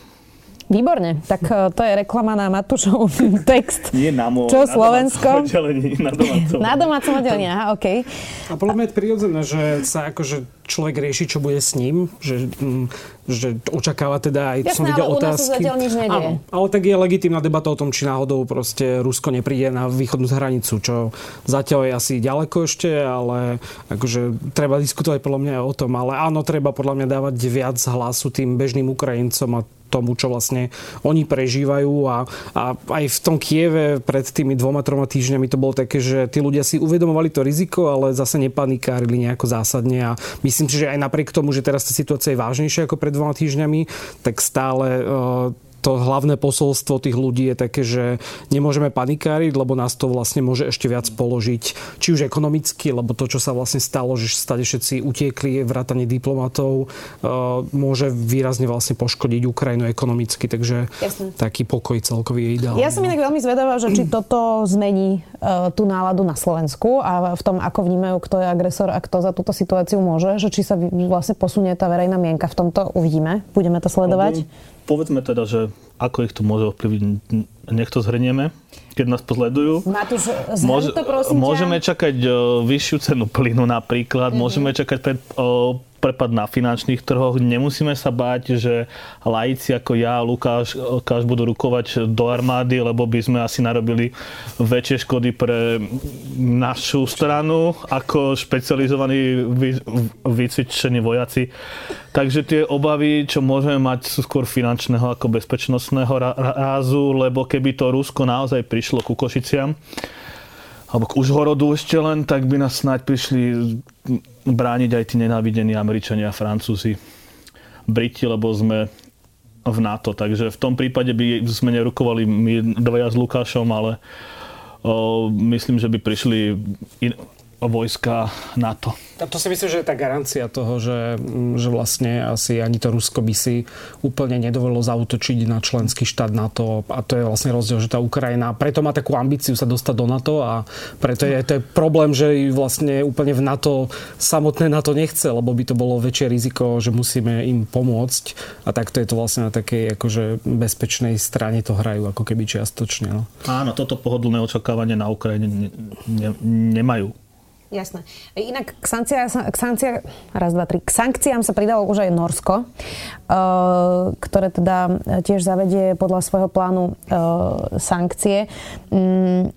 Výborne, tak e, to je reklama na Matúšov text. Nie na môj, Čo, na Slovensko? Oddelení, na domácom. Na domácom oddelení, aha, OK. A podľa mňa je prirodzené, že sa akože človek rieši, čo bude s ním, že, mm, že očakáva teda aj, Jasné, som videl ale otázky. u nás nič. Áno, ale tak je legitímna debata o tom, či náhodou proste Rusko nepríde na východnú hranicu, čo zatiaľ je asi ďaleko ešte, ale akože treba diskutovať podľa mňa o tom, ale áno, treba podľa mňa dávať viac hlasu tým bežným Ukrajincom a tomu, čo vlastne oni prežívajú a, a aj v tom Kieve pred tými dvoma, troma týždňami to bolo také, že tí ľudia si uvedomovali to riziko, ale zase nepanikárili nejako zásadne. A myslím si, že aj napriek tomu, že teraz tá situácia je vážnejšia ako pred dvoma týždňami, tak stále uh, to hlavné posolstvo tých ľudí je také, že nemôžeme panikáriť, lebo nás to vlastne môže ešte viac položiť, či už ekonomicky, lebo to, čo sa vlastne stalo, že stade všetci utiekli, vrátane diplomatov, uh, môže výrazne vlastne poškodiť Ukrajinu ekonomicky, takže Jasne. taký pokoj celkový je ideálny. Ja som inak veľmi zvedavá, že či toto zmení uh, tú náladu na Slovensku a v tom, ako vnímajú, kto je agresor a kto za túto situáciu môže, že či sa vlastne posunie tá verejná mienka v tomto, uvidíme. Budeme to sledovať. Okay povedzme teda, že ako ich to môže ovplyvniť, nech to zhrnieme, keď nás pozledujú. Matúš, Môže, to prosím Môžeme ťa. čakať o, vyššiu cenu plynu napríklad, mm-hmm. môžeme čakať pred, o, prepad na finančných trhoch. Nemusíme sa báť, že laici ako ja, Lukáš, Lukáš budú rukovať do armády, lebo by sme asi narobili väčšie škody pre našu stranu ako špecializovaní vycvičení vojaci. Takže tie obavy, čo môžeme mať, sú skôr finančného ako bezpečnostného rázu, lebo keby to Rusko naozaj prišlo ku Košiciam, alebo k Užhorodu ešte len, tak by nás snáď prišli brániť aj tí nenávidení Američania Francúzi. Briti, lebo sme v NATO. Takže v tom prípade by sme nerukovali my dvaja s Lukášom, ale o, myslím, že by prišli in, vojska NATO. A to si myslím, že je tá garancia toho, že, mm, že vlastne asi ani to Rusko by si úplne nedovolilo zautočiť na členský štát NATO a to je vlastne rozdiel, že tá Ukrajina preto má takú ambíciu sa dostať do NATO a preto je to je problém, že vlastne úplne v NATO samotné NATO nechce, lebo by to bolo väčšie riziko, že musíme im pomôcť a takto je to vlastne na takej akože bezpečnej strane to hrajú ako keby čiastočne. No. Áno, toto pohodlné očakávanie na Ukrajine ne, ne, nemajú. Jasné. Inak k, sankcia, k, sankcia, raz, dva, tri, k sankciám sa pridalo už aj Norsko, uh, ktoré teda tiež zavedie podľa svojho plánu uh, sankcie. Um,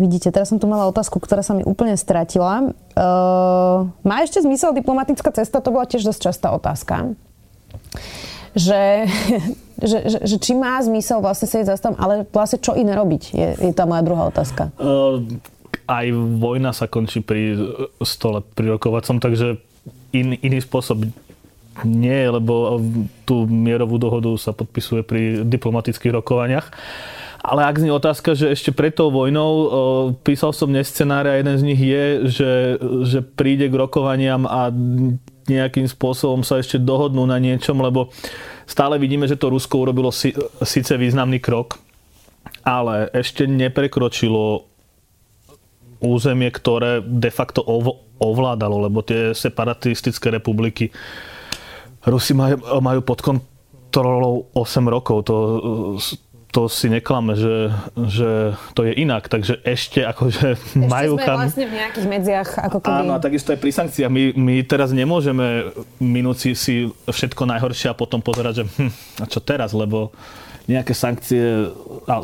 vidíte, teraz som tu mala otázku, ktorá sa mi úplne stratila. Uh, má ešte zmysel diplomatická cesta? To bola tiež dosť častá otázka. Že, že, že, že či má zmysel vlastne sedieť za tam, ale vlastne čo iné robiť, je, je tá moja druhá otázka. Uh aj vojna sa končí pri stole, pri rokovacom, takže in, iný spôsob nie, lebo tú mierovú dohodu sa podpisuje pri diplomatických rokovaniach. Ale ak znie otázka, že ešte pred tou vojnou o, písal som dnes scenár a jeden z nich je, že, že príde k rokovaniam a nejakým spôsobom sa ešte dohodnú na niečom, lebo stále vidíme, že to Rusko urobilo si, síce významný krok, ale ešte neprekročilo územie, ktoré de facto ovládalo, lebo tie separatistické republiky Rusi majú, majú pod kontrolou 8 rokov. To, to si neklame, že, že to je inak. Takže ešte akože ešte majú sme kam... vlastne v nejakých medziach. Ako keby... Áno, a takisto aj pri sankciách. My, my teraz nemôžeme minúci si všetko najhoršie a potom pozerať, že hm, a čo teraz, lebo nejaké sankcie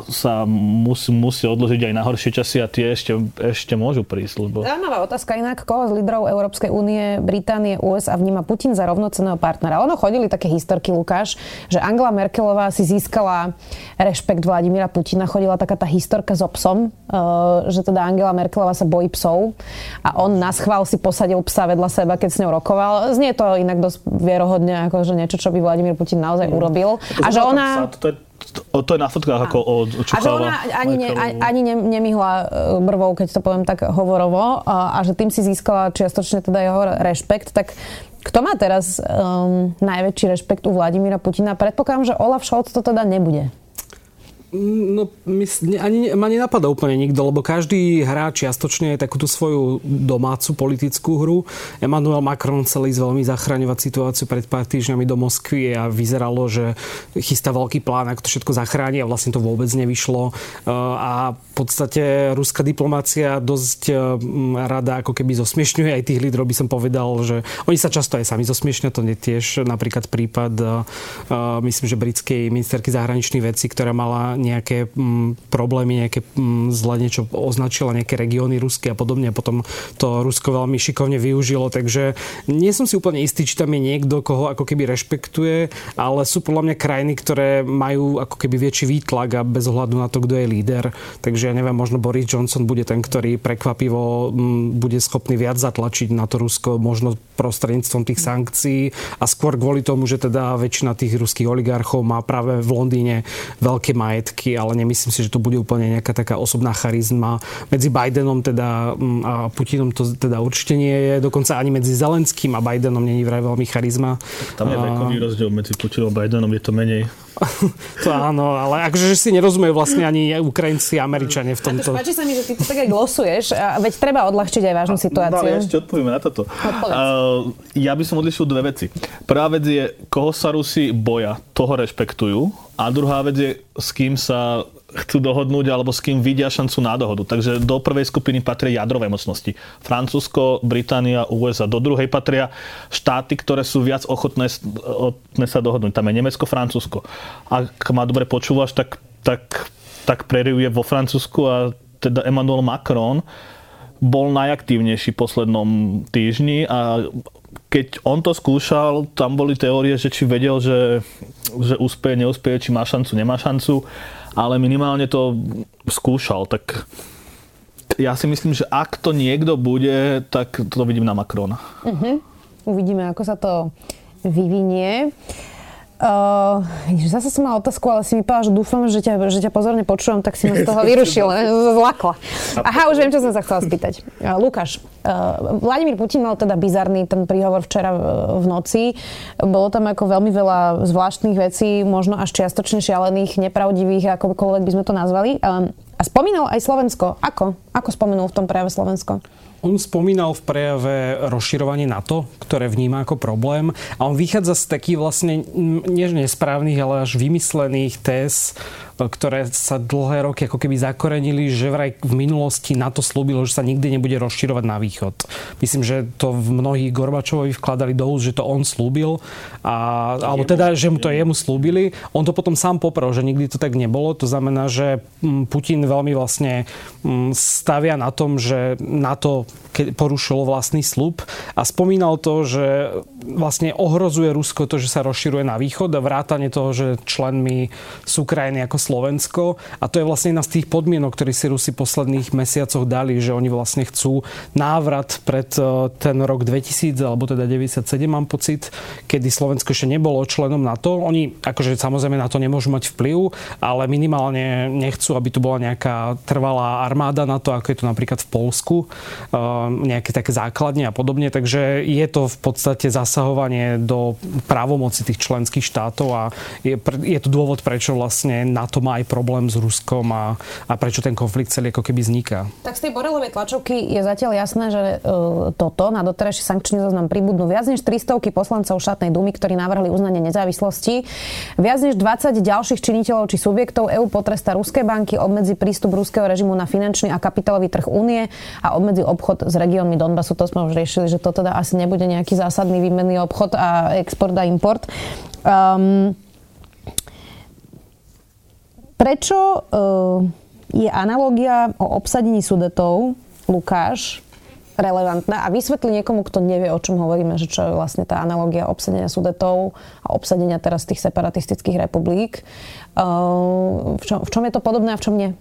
sa musí, musí odložiť aj na horšie časy a tie ešte, ešte môžu prísť. Lebo... Zaujímavá otázka inak. Koho z lídrov Európskej únie, Británie, USA vníma Putin za rovnocenného partnera? Ono chodili také historky, Lukáš, že Angela Merkelová si získala rešpekt Vladimíra Putina. Chodila taká tá historka s so psom, eh, že teda Angela Merkelová sa bojí psov a on na schvál si posadil psa vedľa seba, keď s ňou rokoval. Znie to inak dosť vierohodne, ako že niečo, čo by Vladimír Putin naozaj mm. urobil. A že ona... To je to, to je na fotkách ako od A že ona ani, ne, ani ne, nemihla e, brvou, keď to poviem tak hovorovo, a, a že tým si získala čiastočne teda jeho rešpekt, tak kto má teraz um, najväčší rešpekt u Vladimíra Putina? Predpokladám, že Olaf Scholz to teda nebude. No, ani ma nenapadá úplne nikto, lebo každý hrá čiastočne aj takúto svoju domácu politickú hru. Emmanuel Macron chcel ísť veľmi zachraňovať situáciu pred pár týždňami do Moskvy a vyzeralo, že chystá veľký plán, ako to všetko zachráni a vlastne to vôbec nevyšlo. E, a v podstate ruská diplomácia dosť e, rada ako keby zosmiešňuje aj tých lídrov, by som povedal, že oni sa často aj sami zosmiešňujú, to je tiež napríklad prípad, e, myslím, že britskej ministerky zahraničných vecí, ktorá mala nejaké mm, problémy, nejaké mm, zle niečo označila, nejaké regióny ruské a podobne. Potom to Rusko veľmi šikovne využilo, takže nie som si úplne istý, či tam je niekto, koho ako keby rešpektuje, ale sú podľa mňa krajiny, ktoré majú ako keby väčší výtlak a bez ohľadu na to, kto je líder. Takže ja neviem, možno Boris Johnson bude ten, ktorý prekvapivo mm, bude schopný viac zatlačiť na to Rusko, možno prostredníctvom tých sankcií a skôr kvôli tomu, že teda väčšina tých ruských oligarchov má práve v Londýne veľké majetky, ale nemyslím si, že to bude úplne nejaká taká osobná charizma. Medzi Bidenom teda mm, a Putinom to teda určite nie je, dokonca ani medzi Zelenským a Bidenom není vraj veľmi charizma. Tam je vekový rozdiel medzi Putinom a Bidenom, je to menej. to áno, ale akože že si nerozumejú vlastne ani Ukrajinci a Američania v tomto. Páči sa mi, že ty to tak aj glosuješ, a veď treba odľahčiť aj vážnu situáciu. No, ja ešte odpoviem na toto. Uh, ja by som odlišil dve veci. Prvá vec je, koho sa Rusi boja, toho rešpektujú. A druhá vec je, s kým sa chcú dohodnúť alebo s kým vidia šancu na dohodu. Takže do prvej skupiny patria jadrové mocnosti. Francúzsko, Británia, USA. Do druhej patria štáty, ktoré sú viac ochotné, sa dohodnúť. Tam je Nemecko, Francúzsko. Ak ma dobre počúvaš, tak, tak, tak prerivuje vo Francúzsku a teda Emmanuel Macron bol najaktívnejší v poslednom týždni a keď on to skúšal, tam boli teórie, že či vedel, že, že úspeje, neúspeje, či má šancu, nemá šancu ale minimálne to skúšal, tak ja si myslím, že ak to niekto bude, tak to vidím na Macrona. Uh-huh. Uvidíme, ako sa to vyvinie. Uh, zase som mala otázku, ale si mi povedala, že dúfam, že ťa, že ťa pozorne počúvam, tak si ma z toho vyrušil, zlakla. Aha, už viem, čo som sa chcela spýtať. Uh, Lukáš, uh, Vladimír Putin mal teda bizarný ten príhovor včera v, v noci. Bolo tam ako veľmi veľa zvláštnych vecí, možno až čiastočne šialených, nepravdivých, akokoľvek by sme to nazvali. Uh, a spomínal aj Slovensko. Ako? Ako spomenul v tom prejave Slovensko? On spomínal v prejave rozširovanie NATO, ktoré vníma ako problém a on vychádza z takých vlastne než nesprávnych, ale až vymyslených téz ktoré sa dlhé roky ako keby zakorenili, že vraj v minulosti NATO slúbilo, že sa nikdy nebude rozširovať na východ. Myslím, že to v mnohých Gorbačovovi vkladali do úst, že to on slúbil, a, alebo teda, že mu to jemu slúbili. On to potom sám poprel, že nikdy to tak nebolo. To znamená, že mm, Putin veľmi vlastne mm, stavia na tom, že NATO porušilo vlastný slub a spomínal to, že vlastne ohrozuje Rusko to, že sa rozširuje na východ a vrátane toho, že členmi sú krajiny ako Slovensko a to je vlastne jedna z tých podmienok, ktoré si Rusi posledných mesiacoch dali, že oni vlastne chcú návrat pred e, ten rok 2000 alebo teda 97 mám pocit, kedy Slovensko ešte nebolo členom NATO. Oni akože samozrejme na to nemôžu mať vplyv, ale minimálne nechcú, aby tu bola nejaká trvalá armáda na to, ako je to napríklad v Polsku, e, nejaké také základne a podobne. Takže je to v podstate zasahovanie do právomoci tých členských štátov a je, je to dôvod, prečo vlastne NATO to má aj problém s Ruskom a, a prečo ten konflikt celý ako keby vzniká. Tak z tej Borelovej tlačovky je zatiaľ jasné, že uh, toto na doterajší sankčný zoznam pribudnú viac než 300 poslancov štátnej dumy, ktorí navrhli uznanie nezávislosti. Viac než 20 ďalších činiteľov či subjektov EÚ potresta ruské banky, obmedzi prístup ruského režimu na finančný a kapitálový trh únie a obmedzi obchod s regiónmi Donbasu. To sme už riešili, že to teda asi nebude nejaký zásadný výmenný obchod a export a import. Um, Prečo uh, je analogia o obsadení sudetov, Lukáš, relevantná a vysvetli niekomu, kto nevie, o čom hovoríme, že čo je vlastne tá analogia obsadenia sudetov a obsadenia teraz tých separatistických republik. Uh, v, čom, v čom je to podobné a v čom nie?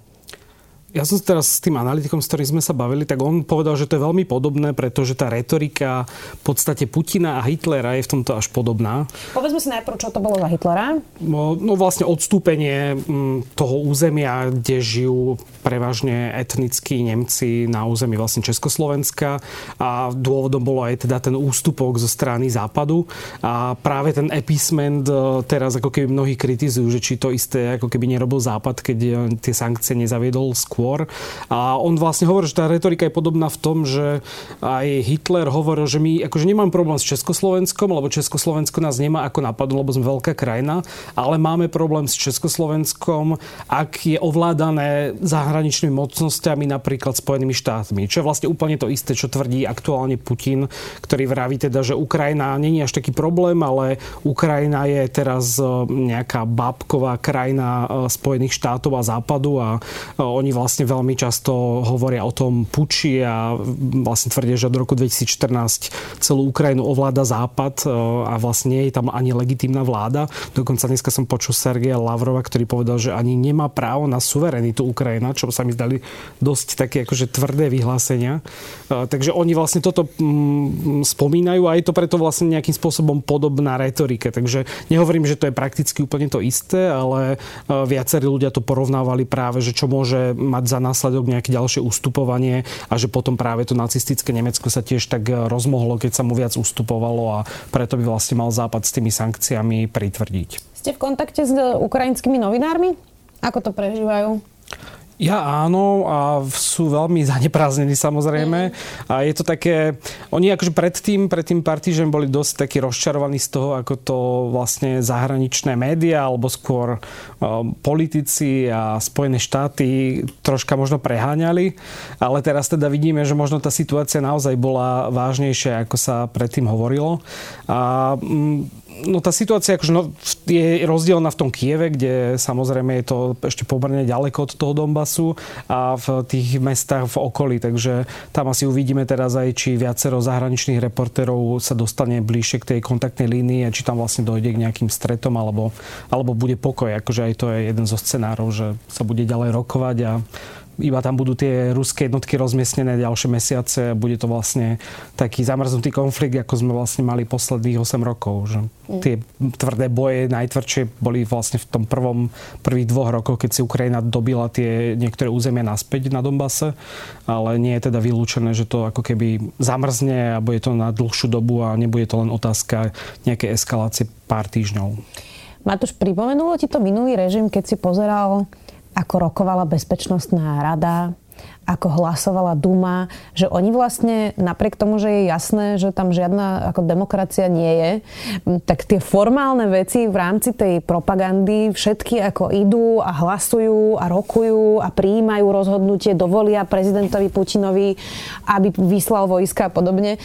Ja som teraz s tým analytikom, s ktorým sme sa bavili, tak on povedal, že to je veľmi podobné, pretože tá retorika v podstate Putina a Hitlera je v tomto až podobná. Povedzme si najprv, čo to bolo za Hitlera. No, no vlastne odstúpenie mm, toho územia, kde žijú prevažne etnickí Nemci na území vlastne Československa a dôvodom bolo aj teda ten ústupok zo strany západu a práve ten episment e, teraz ako keby mnohí kritizujú, že či to isté ako keby nerobil západ, keď e, tie sankcie nezaviedol skôr skôr. A on vlastne hovorí, že tá retorika je podobná v tom, že aj Hitler hovoril, že my akože nemám problém s Československom, lebo Československo nás nemá ako napadlo, lebo sme veľká krajina, ale máme problém s Československom, ak je ovládané zahraničnými mocnosťami, napríklad Spojenými štátmi. Čo je vlastne úplne to isté, čo tvrdí aktuálne Putin, ktorý vraví teda, že Ukrajina není až taký problém, ale Ukrajina je teraz e, nejaká bábková krajina e, Spojených štátov a západu a e, oni vlastne vlastne veľmi často hovoria o tom puči a vlastne tvrdia, že od roku 2014 celú Ukrajinu ovláda Západ e, a vlastne nie je tam ani legitímna vláda. Dokonca dneska som počul Sergeja Lavrova, ktorý povedal, že ani nemá právo na suverenitu Ukrajina, čo sa mi zdali dosť také akože tvrdé vyhlásenia. E, takže oni vlastne toto mm, spomínajú a je to preto vlastne nejakým spôsobom podobná retorika. Takže nehovorím, že to je prakticky úplne to isté, ale e, viacerí ľudia to porovnávali práve, že čo môže mať za následok nejaké ďalšie ustupovanie a že potom práve to nacistické Nemecko sa tiež tak rozmohlo, keď sa mu viac ustupovalo a preto by vlastne mal Západ s tými sankciami pritvrdiť. Ste v kontakte s ukrajinskými novinármi? Ako to prežívajú? Ja áno a sú veľmi zanepráznení samozrejme. A je to také, oni akože predtým, pred tým partížem boli dosť takí rozčarovaní z toho, ako to vlastne zahraničné médiá alebo skôr um, politici a Spojené štáty troška možno preháňali. Ale teraz teda vidíme, že možno tá situácia naozaj bola vážnejšia, ako sa predtým hovorilo. A mm, No tá situácia akože, no, je rozdielna v tom Kieve, kde samozrejme je to ešte pomerne ďaleko od toho Donbasu a v tých mestách v okolí, takže tam asi uvidíme teraz aj, či viacero zahraničných reportérov sa dostane bližšie k tej kontaktnej línii a či tam vlastne dojde k nejakým stretom alebo, alebo bude pokoj. Akože aj to je jeden zo scenárov, že sa bude ďalej rokovať a iba tam budú tie ruské jednotky rozmiestnené ďalšie mesiace a bude to vlastne taký zamrznutý konflikt, ako sme vlastne mali posledných 8 rokov. Že mm. Tie tvrdé boje najtvrdšie boli vlastne v tom prvom, prvých dvoch rokoch, keď si Ukrajina dobila tie niektoré územia naspäť na Donbase, ale nie je teda vylúčené, že to ako keby zamrzne a bude to na dlhšiu dobu a nebude to len otázka nejakej eskalácie pár týždňov. Matúš, pripomenulo ti to minulý režim, keď si pozeral ako rokovala Bezpečnostná rada, ako hlasovala Duma, že oni vlastne, napriek tomu, že je jasné, že tam žiadna ako demokracia nie je, tak tie formálne veci v rámci tej propagandy všetky ako idú a hlasujú a rokujú a prijímajú rozhodnutie, dovolia prezidentovi Putinovi, aby vyslal vojska a podobne. E,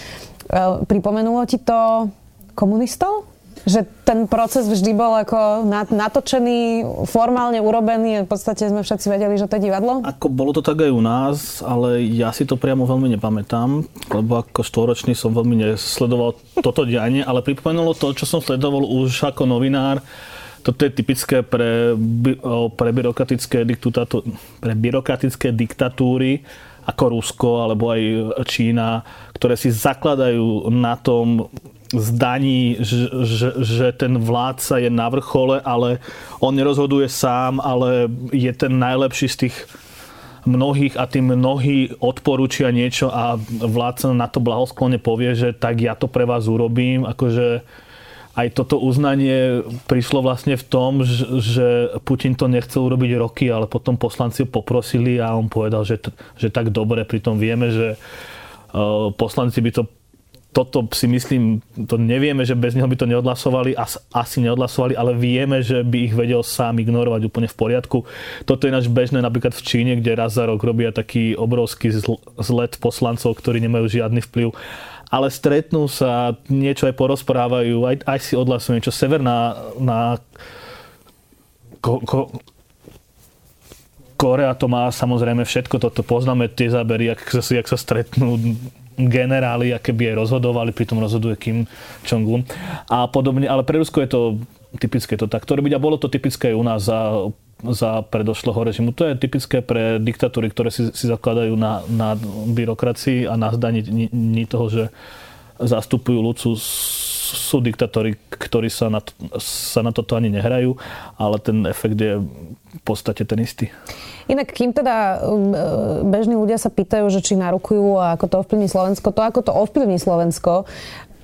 pripomenulo ti to komunistov? Že ten proces vždy bol ako natočený, formálne urobený v podstate sme všetci vedeli, že to je divadlo? Ako bolo to tak aj u nás, ale ja si to priamo veľmi nepamätám, lebo ako štvoročný som veľmi nesledoval toto dianie, ale pripomenulo to, čo som sledoval už ako novinár, toto je typické pre, pre, byrokratické, pre byrokratické diktatúry, ako Rusko alebo aj Čína, ktoré si zakladajú na tom, zdaní, že, že, že ten vládca je na vrchole, ale on nerozhoduje sám, ale je ten najlepší z tých mnohých a tým mnohí odporúčia niečo a vládca na to blahosklone povie, že tak ja to pre vás urobím. Akože aj toto uznanie prišlo vlastne v tom, že Putin to nechcel urobiť roky, ale potom poslanci ho poprosili a on povedal, že, že tak dobre, pritom vieme, že eh, poslanci by to toto si myslím, to nevieme, že bez neho by to neodhlasovali, asi neodhlasovali, ale vieme, že by ich vedel sám ignorovať úplne v poriadku. Toto je náš bežné napríklad v Číne, kde raz za rok robia taký obrovský zlet poslancov, ktorí nemajú žiadny vplyv ale stretnú sa, niečo aj porozprávajú, aj, aj si odhlasujú niečo. Severná na ko, ko, Korea to má samozrejme všetko, toto poznáme tie zábery, jak jak sa stretnú generáli, aké by aj rozhodovali, pritom rozhoduje Kim Jong-un a podobne. Ale pre Rusko je to typické to takto robiť a bolo to typické aj u nás. A za predošlého režimu. To je typické pre diktatúry, ktoré si, si zakladajú na, na byrokracii a na zdaní toho, že zastupujú ľudcu sú diktatóri, ktorí sa na, to, sa na toto ani nehrajú, ale ten efekt je v podstate ten istý. Inak, kým teda um, bežní ľudia sa pýtajú, že či narukujú a ako to ovplyvní Slovensko, to ako to ovplyvní Slovensko,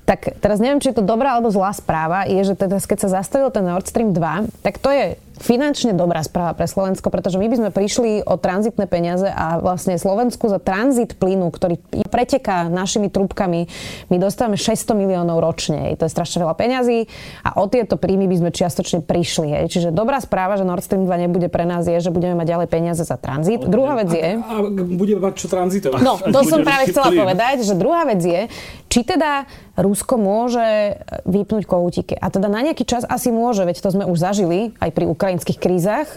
tak teraz neviem, či je to dobrá alebo zlá správa, je, že teda keď sa zastavil ten Nord Stream 2, tak to je finančne dobrá správa pre Slovensko, pretože my by sme prišli o tranzitné peniaze a vlastne Slovensku za tranzit plynu, ktorý preteká našimi trúbkami, my dostávame 600 miliónov ročne. To je strašne veľa peňazí a o tieto príjmy by sme čiastočne prišli. Hej. Čiže dobrá správa, že Nord Stream 2 nebude pre nás je, že budeme mať ďalej peniaze za tranzit. Okay. Druhá vec je... A, a bude mať čo tranzitovať. No, to som práve chcela plyn. povedať, že druhá vec je, či teda Rusko môže vypnúť kohútiky. A teda na nejaký čas asi môže, veď to sme už zažili aj pri Ukrajine ukrajinských krízach.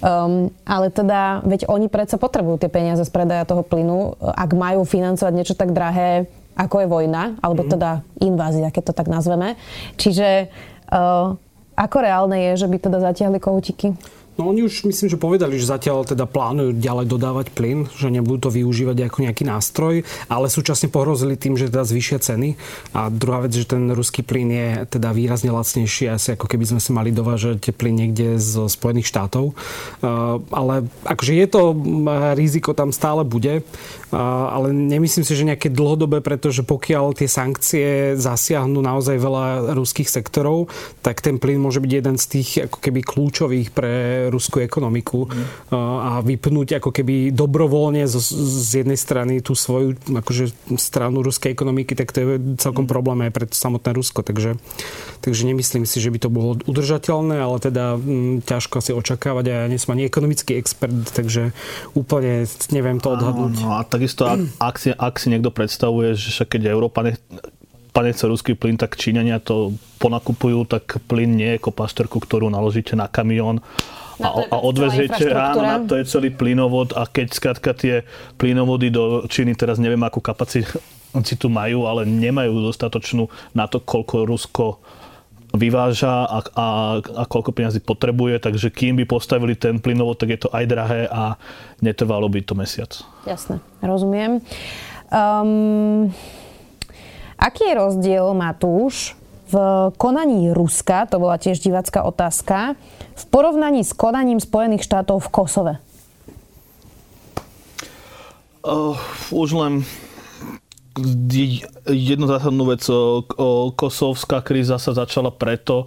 Um, ale teda, veď oni predsa potrebujú tie peniaze z predaja toho plynu, ak majú financovať niečo tak drahé, ako je vojna, alebo mm-hmm. teda invázia, keď to tak nazveme. Čiže uh, ako reálne je, že by teda zatiahli kohutiky? No oni už myslím, že povedali, že zatiaľ teda plánujú ďalej dodávať plyn, že nebudú to využívať ako nejaký nástroj, ale súčasne pohrozili tým, že teda zvýšia ceny. A druhá vec, že ten ruský plyn je teda výrazne lacnejší, asi ako keby sme sa mali dovážať plyn niekde zo Spojených štátov. Uh, ale akože je to, riziko tam stále bude, ale nemyslím si, že nejaké dlhodobé, pretože pokiaľ tie sankcie zasiahnu naozaj veľa ruských sektorov, tak ten plyn môže byť jeden z tých ako keby kľúčových pre ruskú ekonomiku mm. a vypnúť ako keby dobrovoľne z, z jednej strany tú svoju akože stranu ruskej ekonomiky, tak to je celkom mm. problém aj pre samotné Rusko. Takže, takže nemyslím si, že by to bolo udržateľné, ale teda m, ťažko si očakávať a ja nie som ani ekonomický expert, takže úplne neviem to odhadnúť. No, a takisto, ak, ak, si, ak si niekto predstavuje, že však keď Európa nech, nechce ruský plyn, tak Číňania to ponakupujú, tak plyn nie je kopašterku, ktorú naložíte na kamión a, a odveziete, áno, na to je celý plynovod a keď skrátka tie plynovody do Číny, teraz neviem akú kapacitu majú, ale nemajú dostatočnú na to, koľko Rusko vyváža a, a, a koľko peniazy potrebuje, takže kým by postavili ten plynovod, tak je to aj drahé a netrvalo by to mesiac. Jasné, rozumiem. Um, aký je rozdiel, Matúš, v konaní Ruska, to bola tiež divácká otázka, v porovnaní s konaním Spojených štátov v Kosove? Uh, už len jednu zásadnú vec. Kosovská kríza sa začala preto,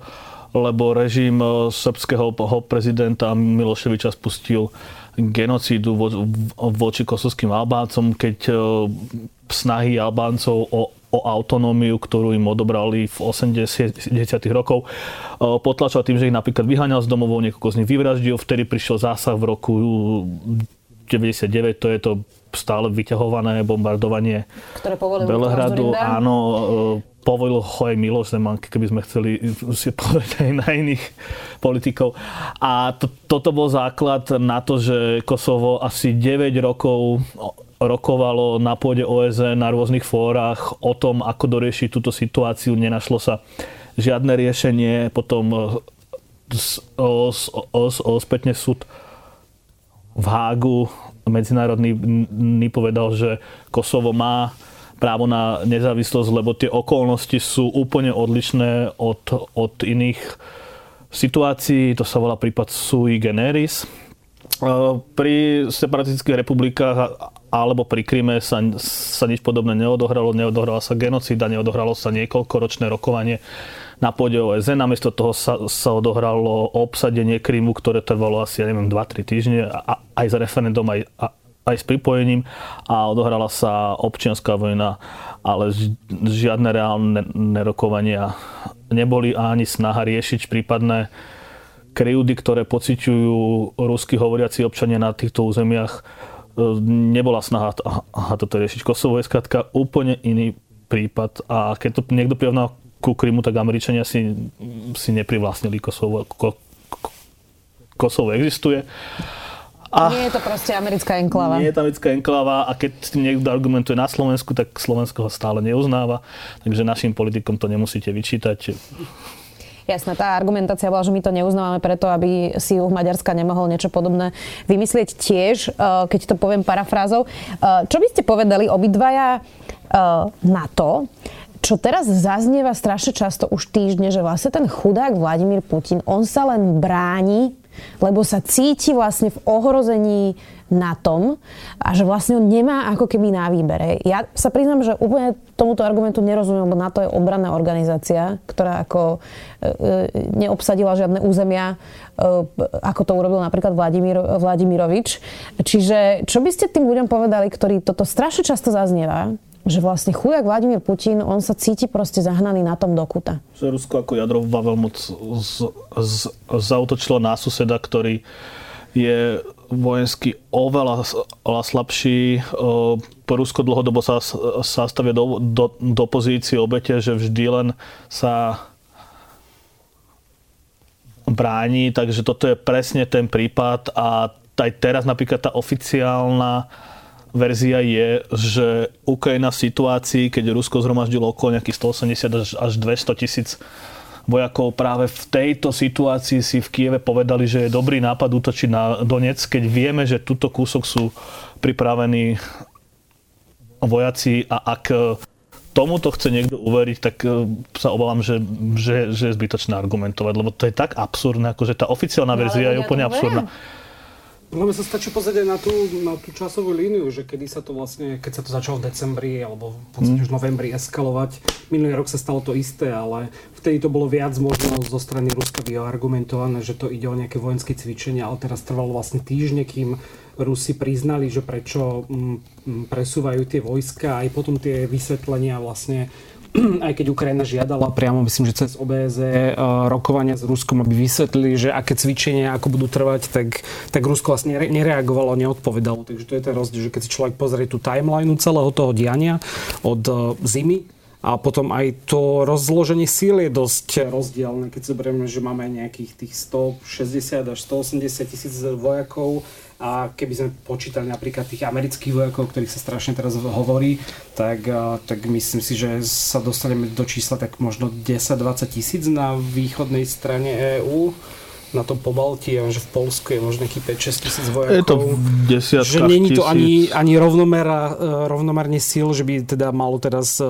lebo režim srbského prezidenta Miloševiča spustil genocídu vo, voči kosovským Albáncom, keď snahy Albáncov o o autonómiu, ktorú im odobrali v 80. rokov. Potlačal tým, že ich napríklad vyháňal z domovov, niekoľko z nich vyvraždil. Vtedy prišiel zásah v roku 99, to je to stále vyťahované bombardovanie Ktoré Belehradu. Áno, e, povolil ho aj Miloš keby sme chceli si povedať aj na iných politikov. A to, toto bol základ na to, že Kosovo asi 9 rokov rokovalo na pôde OSN na rôznych fórach o tom, ako doriešiť túto situáciu. Nenašlo sa žiadne riešenie. Potom o, o, o, o, spätne súd v Hágu medzinárodný povedal, že Kosovo má právo na nezávislosť, lebo tie okolnosti sú úplne odlišné od, od iných situácií. To sa volá prípad sui generis. Pri separatistických republikách alebo pri Kryme sa, sa nič podobné neodohralo, neodohrala sa genocída, neodohralo sa niekoľkoročné rokovanie na pôde OSN. Namiesto toho sa, sa odohralo obsadenie Krymu, ktoré trvalo asi, ja neviem, 2-3 týždne, a, aj s referendum, aj, a, aj s pripojením a odohrala sa občianská vojna, ale žiadne reálne rokovania neboli a ani snaha riešiť prípadné kryjúdy, ktoré pociťujú rusky hovoriaci občania na týchto územiach nebola snaha aha, toto riešiť. Kosovo je skrátka úplne iný prípad a keď to niekto prirovnal ku Krymu, tak Američania si, si neprivlastnili Kosovo. Ko, Kosovo existuje. A nie je to proste americká enklava. Nie je to americká enklava a keď niekto argumentuje na Slovensku, tak Slovensko ho stále neuznáva. Takže našim politikom to nemusíte vyčítať. Jasné, tá argumentácia bola, že my to neuznávame preto, aby si u Maďarska nemohol niečo podobné vymyslieť tiež, e, keď to poviem parafrázou. E, čo by ste povedali obidvaja e, na to, čo teraz zaznieva strašne často už týždne, že vlastne ten chudák Vladimír Putin, on sa len bráni, lebo sa cíti vlastne v ohrození na tom a že vlastne on nemá ako keby na výbere. Ja sa priznám, že úplne tomuto argumentu nerozumiem, lebo NATO je obranná organizácia, ktorá ako e, e, neobsadila žiadne územia, e, ako to urobil napríklad Vladimír, Vladimirovič. Čiže čo by ste tým ľuďom povedali, ktorí toto strašne často zaznieva, že vlastne chujak Vladimír Putin, on sa cíti proste zahnaný na tom do kuta. Že Rusko ako jadrová veľmoc z, z, zautočilo na suseda, ktorý je vojensky oveľa, oveľa slabší. Po Rusko dlhodobo sa, sa stavia do, do, do pozície obete, že vždy len sa bráni, takže toto je presne ten prípad a aj teraz napríklad tá oficiálna verzia je, že Ukrajina v situácii, keď Rusko zhromaždilo okolo nejakých 180 až 200 tisíc vojakov práve v tejto situácii si v Kieve povedali, že je dobrý nápad útočiť na Donec, keď vieme, že túto kúsok sú pripravení vojaci a ak tomuto chce niekto uveriť, tak e, sa obávam, že, že, že je zbytočné argumentovať, lebo to je tak absurdné, akože tá oficiálna no, verzia je úplne absurdná. No sa stačí pozrieť aj na tú, na tú časovú líniu, že kedy sa to vlastne, keď sa to začalo v decembri alebo v podstate mm. už novembri eskalovať. Minulý rok sa stalo to isté, ale vtedy to bolo viac možno zo strany Ruska argumentované, že to ide o nejaké vojenské cvičenia, ale teraz trvalo vlastne týždne, kým Rusi priznali, že prečo mm, mm, presúvajú tie vojska, aj potom tie vysvetlenia vlastne aj keď Ukrajina žiadala priamo, myslím, že cez OBZ e, rokovania s Ruskom, aby vysvetlili, že aké cvičenia ako budú trvať, tak, tak Rusko vlastne nereagovalo, neodpovedalo. Takže to je ten rozdiel, že keď si človek pozrie tú timeline celého toho diania od e, zimy a potom aj to rozloženie síl je dosť rozdielne, keď zoberieme, že máme nejakých tých 160 až 180 tisíc vojakov a keby sme počítali napríklad tých amerických vojakov, o ktorých sa strašne teraz hovorí, tak, tak myslím si, že sa dostaneme do čísla tak možno 10-20 tisíc na východnej strane EÚ na tom Pobalti, ja že v Polsku je možno nejakých 5-6 tisíc vojakov. Je to v Že není to ani, ani rovnomera, e, rovnomerne síl, že by teda malo teraz e, e,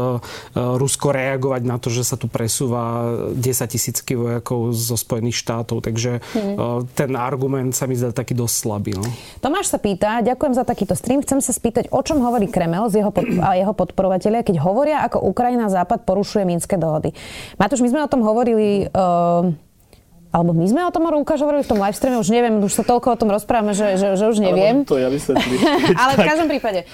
Rusko reagovať na to, že sa tu presúva 10 tisícky vojakov zo Spojených štátov. Takže hmm. ten argument sa mi zdá taký dosť slabý. No. Tomáš sa pýta, ďakujem za takýto stream, chcem sa spýtať, o čom hovorí Kremel z jeho pod, a jeho podporovateľia, keď hovoria, ako Ukrajina a Západ porušuje Minské dohody. Matúš, my sme o tom hovorili uh, alebo my sme o tom Lukáš hovorili v tom live streame, už neviem, už sa toľko o tom rozprávame, že, že, že už neviem. Ale to ja Ale v každom prípade,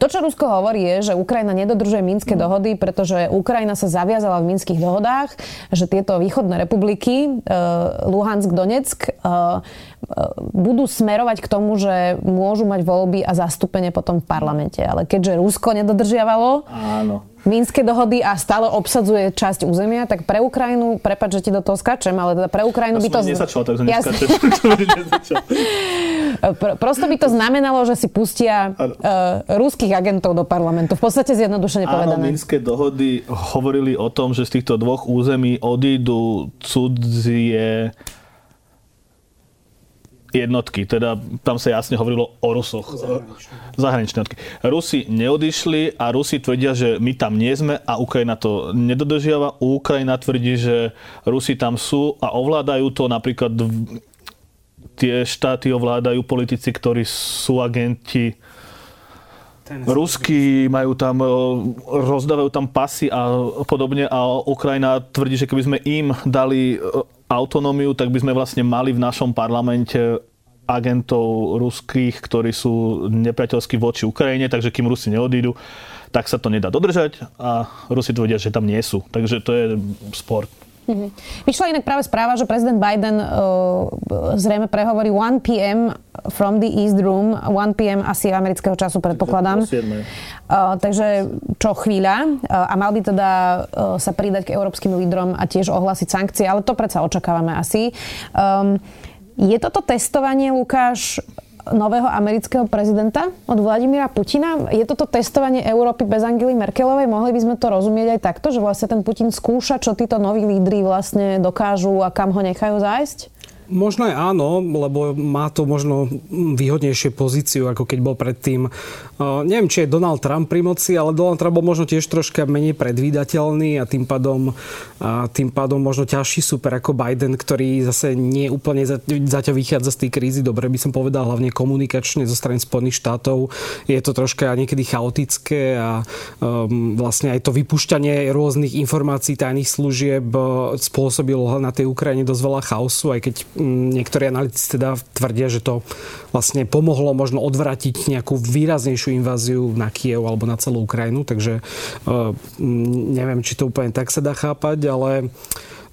to, čo Rusko hovorí, je, že Ukrajina nedodržuje Minské mm. dohody, pretože Ukrajina sa zaviazala v Minských dohodách, že tieto východné republiky, uh, Luhansk, Donetsk, uh, budú smerovať k tomu, že môžu mať voľby a zastúpenie potom v parlamente. Ale keďže Rusko nedodržiavalo, Áno Mínske dohody a stále obsadzuje časť územia, tak pre Ukrajinu, prepáč, že ti do toho skačem, ale teda pre Ukrajinu by to... Nezačal, takže Prosto by to znamenalo, že si pustia uh, ruských agentov do parlamentu. V podstate zjednodušene povedané. Áno, Minské dohody hovorili o tom, že z týchto dvoch území odídu cudzie jednotky, teda tam sa jasne hovorilo o Rusoch. Zahraničné jednotky. Rusi neodišli a Rusi tvrdia, že my tam nie sme a Ukrajina to nedodržiava. Ukrajina tvrdí, že Rusi tam sú a ovládajú to napríklad tie štáty ovládajú politici, ktorí sú agenti Rusky majú tam, e, rozdávajú tam pasy a podobne a Ukrajina tvrdí, že keby sme im dali e, autonómiu, tak by sme vlastne mali v našom parlamente agentov ruských, ktorí sú nepriateľskí voči Ukrajine, takže kým Rusi neodídu, tak sa to nedá dodržať a Rusi tvrdia, že tam nie sú. Takže to je sport. Mm-hmm. Vyšla inak práve správa, že prezident Biden uh, zrejme prehovorí 1 p.m. from the East Room, 1 p.m. asi amerického času predpokladám. Uh, takže čo chvíľa uh, a mal by teda uh, sa pridať k európskym lídrom a tiež ohlásiť sankcie, ale to predsa očakávame asi. Um, je toto testovanie, Lukáš, nového amerického prezidenta od Vladimíra Putina. Je toto testovanie Európy bez Angely Merkelovej? Mohli by sme to rozumieť aj takto, že vlastne ten Putin skúša, čo títo noví lídry vlastne dokážu a kam ho nechajú zájsť? Možno aj áno, lebo má to možno výhodnejšie pozíciu, ako keď bol predtým. Uh, neviem, či je Donald Trump pri moci, ale Donald Trump bol možno tiež troška menej predvídateľný a tým pádom, a tým pádom možno ťažší super ako Biden, ktorý zase nie úplne zaťa vychádza z tej krízy. Dobre by som povedal, hlavne komunikačne zo strany Spojených štátov. Je to troška niekedy chaotické a um, vlastne aj to vypušťanie rôznych informácií tajných služieb uh, spôsobilo na tej Ukrajine dosť veľa chaosu, aj keď niektorí analytici teda tvrdia, že to vlastne pomohlo možno odvratiť nejakú výraznejšiu inváziu na Kiev alebo na celú Ukrajinu, takže neviem, či to úplne tak sa dá chápať, ale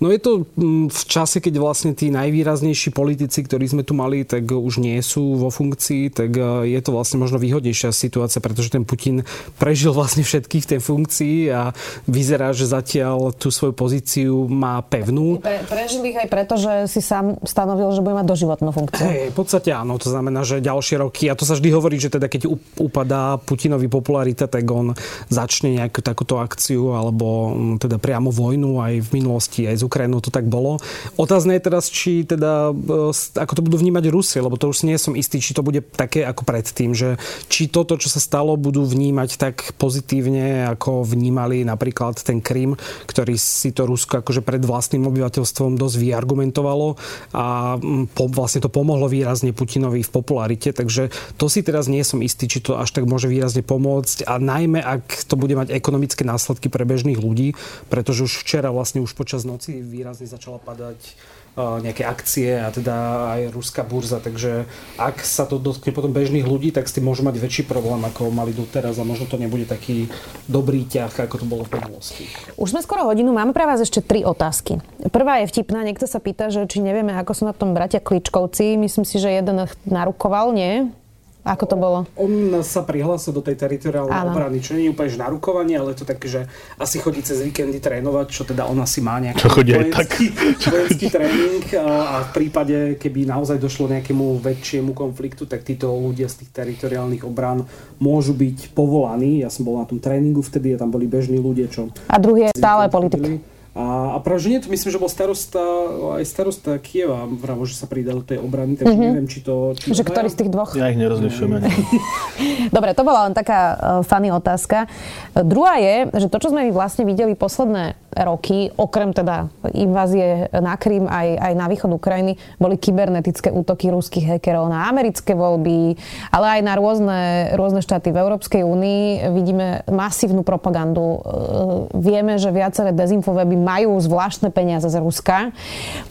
No je to mm, v čase, keď vlastne tí najvýraznejší politici, ktorí sme tu mali, tak už nie sú vo funkcii, tak e, je to vlastne možno výhodnejšia situácia, pretože ten Putin prežil vlastne všetkých v tej funkcii a vyzerá, že zatiaľ tú svoju pozíciu má pevnú. Pre, prežil ich aj preto, že si sám stanovil, že bude mať doživotnú funkciu. Hey, v podstate áno, to znamená, že ďalšie roky, a to sa vždy hovorí, že teda keď upadá Putinovi popularita, tak on začne nejakú takúto akciu alebo mm, teda priamo vojnu aj v minulosti, aj z Ukrajinou to tak bolo. Otázne je teraz, či teda, e, ako to budú vnímať Rusie, lebo to už nie som istý, či to bude také ako predtým, že či toto, čo sa stalo, budú vnímať tak pozitívne, ako vnímali napríklad ten Krym, ktorý si to Rusko akože pred vlastným obyvateľstvom dosť vyargumentovalo a po, vlastne to pomohlo výrazne Putinovi v popularite, takže to si teraz nie som istý, či to až tak môže výrazne pomôcť a najmä, ak to bude mať ekonomické následky pre bežných ľudí, pretože už včera vlastne už počas noci výrazne začala padať nejaké akcie a teda aj ruská burza, takže ak sa to dotkne potom bežných ľudí, tak s tým môžu mať väčší problém, ako mali doteraz a možno to nebude taký dobrý ťah, ako to bolo v minulosti. Už sme skoro hodinu, máme pre vás ešte tri otázky. Prvá je vtipná, niekto sa pýta, že či nevieme, ako sú na tom bratia Kličkovci. Myslím si, že jeden narukoval, nie? Ako to bolo? On sa prihlásil do tej teritoriálnej obrany, čo nie je úplne narukovanie, ale to také, že asi chodí cez víkendy trénovať, čo teda on asi má nejaký vojenský, vojenský tréning a, v prípade, keby naozaj došlo nejakému väčšiemu konfliktu, tak títo ľudia z tých teritoriálnych obran môžu byť povolaní. Ja som bol na tom tréningu vtedy a tam boli bežní ľudia, čo... A druhý je stále politik. A, a práve, že nie, to myslím, že bol starosta, aj starosta Kieva, vravo, že sa pridal tej obrany, takže mm-hmm. neviem, či to... Či že ktorý z tých dvoch? Ja ich nerozlišujem. Dobre, to bola len taká uh, funny otázka. Uh, druhá je, že to, čo sme vlastne videli posledné roky, okrem teda invázie na Krym aj, aj na východ Ukrajiny, boli kybernetické útoky ruských hackerov na americké voľby, ale aj na rôzne, rôzne štáty v Európskej únii. Vidíme masívnu propagandu. Uh, vieme, že viaceré dezinfoweby majú zvláštne peniaze z Ruska.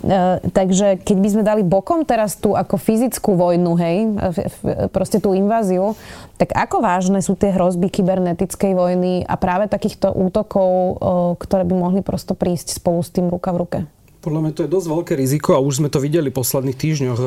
E, takže keď by sme dali bokom teraz tú ako fyzickú vojnu, hej, proste tú inváziu, tak ako vážne sú tie hrozby kybernetickej vojny a práve takýchto útokov, ktoré by mohli prosto prísť spolu s tým ruka v ruke? Podľa mňa to je dosť veľké riziko a už sme to videli v posledných týždňoch. E,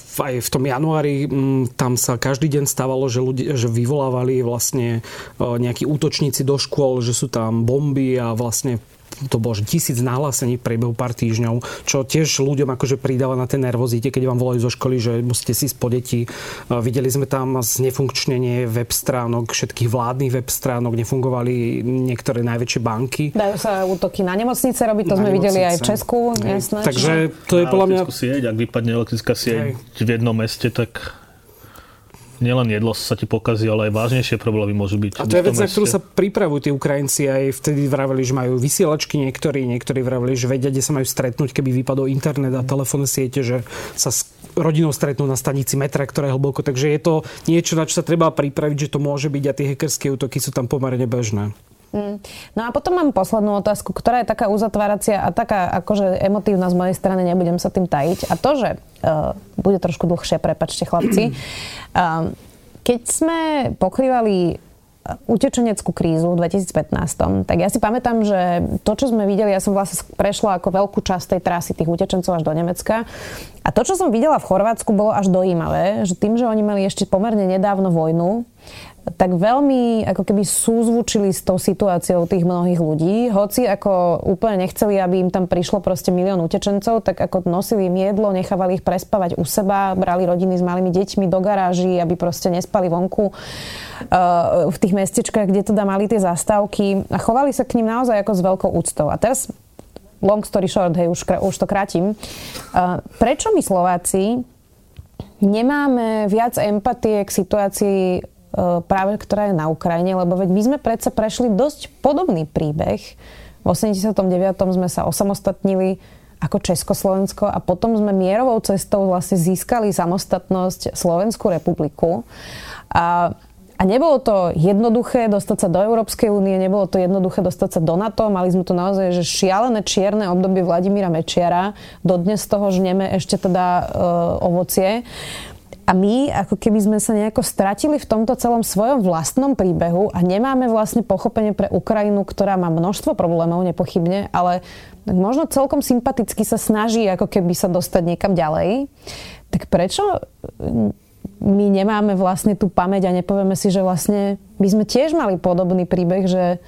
aj v tom januári tam sa každý deň stávalo, že, ľudia, že vyvolávali vlastne e, nejakí útočníci do škôl, že sú tam bomby a vlastne to bolo že tisíc nahlásení v priebehu pár týždňov, čo tiež ľuďom akože pridáva na ten nervozite, keď vám volajú zo školy, že musíte si po deti. Videli sme tam znefunkčnenie web stránok, všetkých vládnych web stránok, nefungovali niektoré najväčšie banky. Dajú sa útoky na nemocnice robiť, to na sme nemocnice. videli aj v Česku, jasné. Takže to je podľa mňa... Sieť, ak vypadne elektrická sieť v jednom meste, tak nielen jedlo sa ti pokazí, ale aj vážnejšie problémy môžu byť. A to je vec, na ktorú sa pripravujú tí Ukrajinci. Aj vtedy vraveli, že majú vysielačky niektorí, niektorí vraveli, že vedia, kde sa majú stretnúť, keby vypadol internet a telefónne siete, že sa s rodinou stretnú na stanici metra, ktorá je hlboko. Takže je to niečo, na čo sa treba pripraviť, že to môže byť a tie hackerské útoky sú tam pomerne bežné. Mm. No a potom mám poslednú otázku, ktorá je taká uzatváracia a taká akože emotívna z mojej strany, nebudem sa tým tajiť. A to, že uh, bude trošku dlhšie, prepačte chlapci. Uh, keď sme pokrývali utečeneckú krízu v 2015, tak ja si pamätám, že to, čo sme videli, ja som vlastne prešla ako veľkú časť tej trasy tých utečencov až do Nemecka. A to, čo som videla v Chorvátsku, bolo až dojímavé, že tým, že oni mali ešte pomerne nedávno vojnu, tak veľmi ako keby súzvučili s tou situáciou tých mnohých ľudí. Hoci ako úplne nechceli, aby im tam prišlo proste milión utečencov, tak ako nosili im jedlo, nechávali ich prespávať u seba, brali rodiny s malými deťmi do garáží, aby proste nespali vonku uh, v tých mestečkách, kde teda mali tie zastávky a chovali sa k ním naozaj ako s veľkou úctou. A teraz long story short, hej, už, už to krátim. Uh, prečo my Slováci nemáme viac empatie k situácii práve ktorá je na Ukrajine, lebo veď my sme predsa prešli dosť podobný príbeh. V 89. sme sa osamostatnili ako Československo a potom sme mierovou cestou vlastne získali samostatnosť Slovenskú republiku. A, a nebolo to jednoduché dostať sa do Európskej únie, nebolo to jednoduché dostať sa do NATO. Mali sme tu naozaj že šialené čierne obdobie Vladimíra Mečiara. Dodnes z toho žneme ešte teda e, ovocie. A my ako keby sme sa nejako stratili v tomto celom svojom vlastnom príbehu a nemáme vlastne pochopenie pre Ukrajinu, ktorá má množstvo problémov, nepochybne, ale možno celkom sympaticky sa snaží ako keby sa dostať niekam ďalej. Tak prečo my nemáme vlastne tú pamäť a nepovieme si, že vlastne my sme tiež mali podobný príbeh, že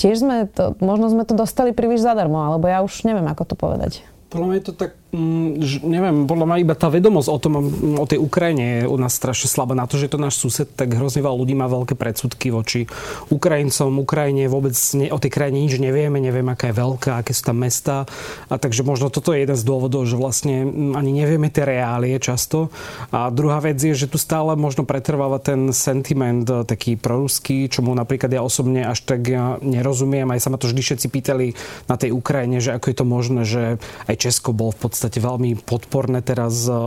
tiež sme to, možno sme to dostali príliš zadarmo, alebo ja už neviem, ako to povedať. Podľa mňa je to tak neviem, podľa mňa iba tá vedomosť o tom, o tej Ukrajine je u nás strašne slabá. Na to, že je to náš sused, tak hrozne veľa ľudí má veľké predsudky voči Ukrajincom, Ukrajine, vôbec ne, o tej krajine nič nevieme, nevieme, aká je veľká, aké sú tam mesta. A takže možno toto je jeden z dôvodov, že vlastne ani nevieme tie reálie často. A druhá vec je, že tu stále možno pretrváva ten sentiment e, taký proruský, čomu napríklad ja osobne až tak ja nerozumiem. Aj sa ma to vždy všetci pýtali na tej Ukrajine, že ako je to možné, že aj Česko bol v podstate podstate veľmi podporné teraz e,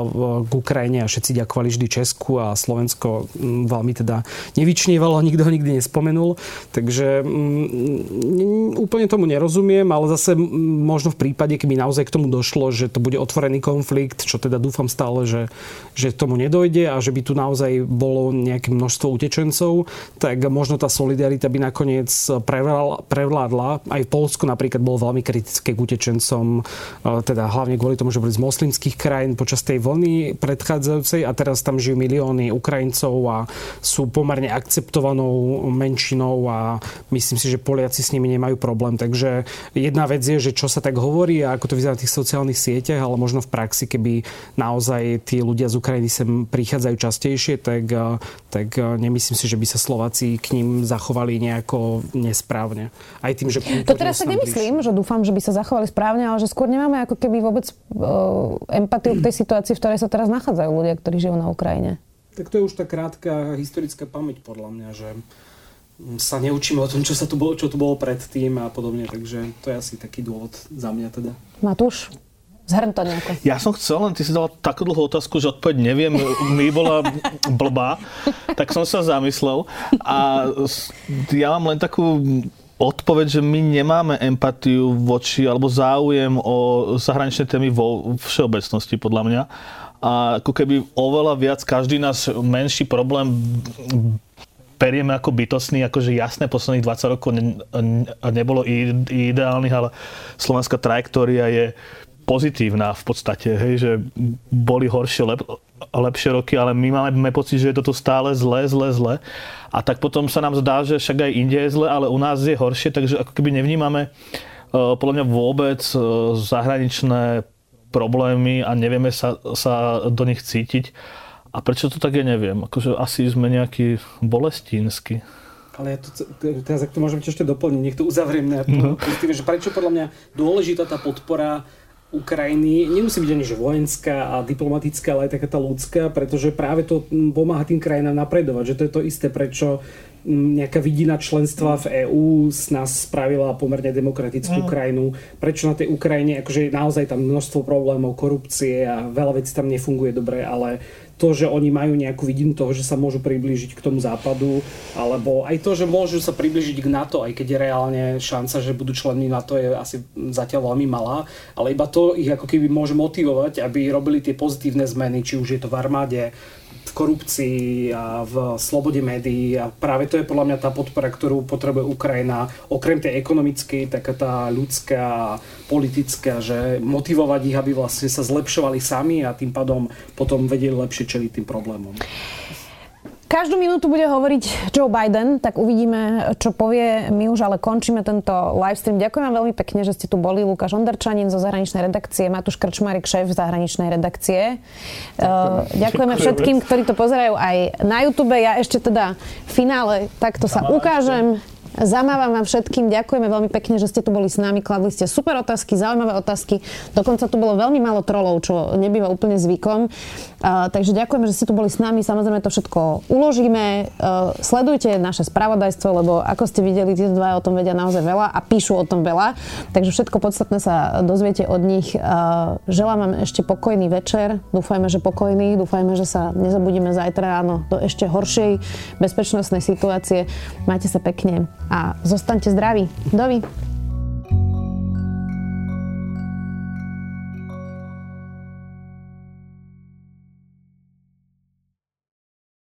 k Ukrajine a všetci ďakovali vždy Česku a Slovensko veľmi teda nevyčnievalo, nikto ho nikdy nespomenul. Takže úplne tomu nerozumiem, ale zase možno v prípade, keby naozaj k tomu došlo, že to bude otvorený konflikt, čo teda dúfam stále, že, že tomu nedojde a že by tu naozaj bolo nejaké množstvo utečencov, tak možno tá solidarita by nakoniec prevládla. Aj v Polsku napríklad bolo veľmi kritické k utečencom, e, teda hlavne kvôli tomu, tomu, že boli z moslimských krajín počas tej vlny predchádzajúcej a teraz tam žijú milióny Ukrajincov a sú pomerne akceptovanou menšinou a myslím si, že Poliaci s nimi nemajú problém. Takže jedna vec je, že čo sa tak hovorí a ako to vyzerá na tých sociálnych sieťach, ale možno v praxi, keby naozaj tí ľudia z Ukrajiny sem prichádzajú častejšie, tak, tak nemyslím si, že by sa Slováci k ním zachovali nejako nesprávne. Aj tým, že... To teraz sa nemyslím, že dúfam, že by sa zachovali správne, ale že skôr nemáme ako keby vôbec empatiu k tej situácii, v ktorej sa teraz nachádzajú ľudia, ktorí žijú na Ukrajine. Tak to je už tá krátka historická pamäť podľa mňa, že sa neučíme o tom, čo, sa tu bolo, čo tu bolo predtým a podobne, takže to je asi taký dôvod za mňa teda. Matúš? Zhrň to nejako. Ja som chcel, len ty si dala takú dlhú otázku, že odpoveď neviem, mi bola blbá, tak som sa zamyslel a ja mám len takú odpoveď, že my nemáme empatiu voči alebo záujem o zahraničné témy vo všeobecnosti, podľa mňa. A ako keby oveľa viac každý náš menší problém berieme ako bytostný, akože jasné, posledných 20 rokov ne, nebolo ideálnych, ale slovenská trajektória je pozitívna v podstate, hej, že boli horšie, lep, lepšie roky, ale my máme pocit, že je toto stále zlé, zlé, zlé. A tak potom sa nám zdá, že však aj inde je zle, ale u nás je horšie, takže ako keby nevnímame uh, podľa mňa vôbec uh, zahraničné problémy a nevieme sa, sa do nich cítiť. A prečo to tak je, neviem. Akože asi sme nejaký bolestínsky. Ale ja to, teraz ak to môžem ešte doplniť, nech to uzavriem na no. že prečo podľa mňa dôležitá tá podpora Ukrajiny nemusí byť ani že vojenská a diplomatická, ale aj taká tá ľudská, pretože práve to pomáha tým krajinám napredovať. Že to je to isté, prečo nejaká vidina členstva v EÚ z nás spravila pomerne demokratickú mm. krajinu. Prečo na tej Ukrajine, akože naozaj tam množstvo problémov, korupcie a veľa vecí tam nefunguje dobre, ale to, že oni majú nejakú vidinu toho, že sa môžu priblížiť k tomu západu, alebo aj to, že môžu sa priblížiť k NATO, aj keď je reálne šanca, že budú členmi NATO je asi zatiaľ veľmi malá, ale iba to ich ako keby môže motivovať, aby robili tie pozitívne zmeny, či už je to v armáde, v korupcii a v slobode médií a práve to je podľa mňa tá podpora, ktorú potrebuje Ukrajina, okrem tej ekonomickej, taká tá ľudská, politická, že motivovať ich, aby vlastne sa zlepšovali sami a tým pádom potom vedeli lepšie čeliť tým problémom. Každú minútu bude hovoriť Joe Biden, tak uvidíme, čo povie. My už ale končíme tento livestream. Ďakujem vám veľmi pekne, že ste tu boli. Lukáš Onderčanin zo zahraničnej redakcie, Matúš Krčmarik, šéf zahraničnej redakcie. Ďakujem. Ďakujeme všetkým, ktorí to pozerajú aj na YouTube. Ja ešte teda v finále takto sa ukážem. Zamávam vám všetkým, ďakujeme veľmi pekne, že ste tu boli s nami, kladli ste super otázky, zaujímavé otázky. Dokonca tu bolo veľmi málo trolov, čo nebýva úplne zvykom. Takže ďakujeme, že ste tu boli s nami. Samozrejme to všetko uložíme. Uh, sledujte naše spravodajstvo, lebo ako ste videli, tí dva o tom vedia naozaj veľa a píšu o tom veľa. Takže všetko podstatné sa dozviete od nich. Želám vám ešte pokojný večer. Dúfajme, že pokojný. Dúfajme, že sa nezabudíme zajtra ráno do ešte horšej bezpečnostnej situácie. Majte sa pekne a zostaňte zdraví. Dovi.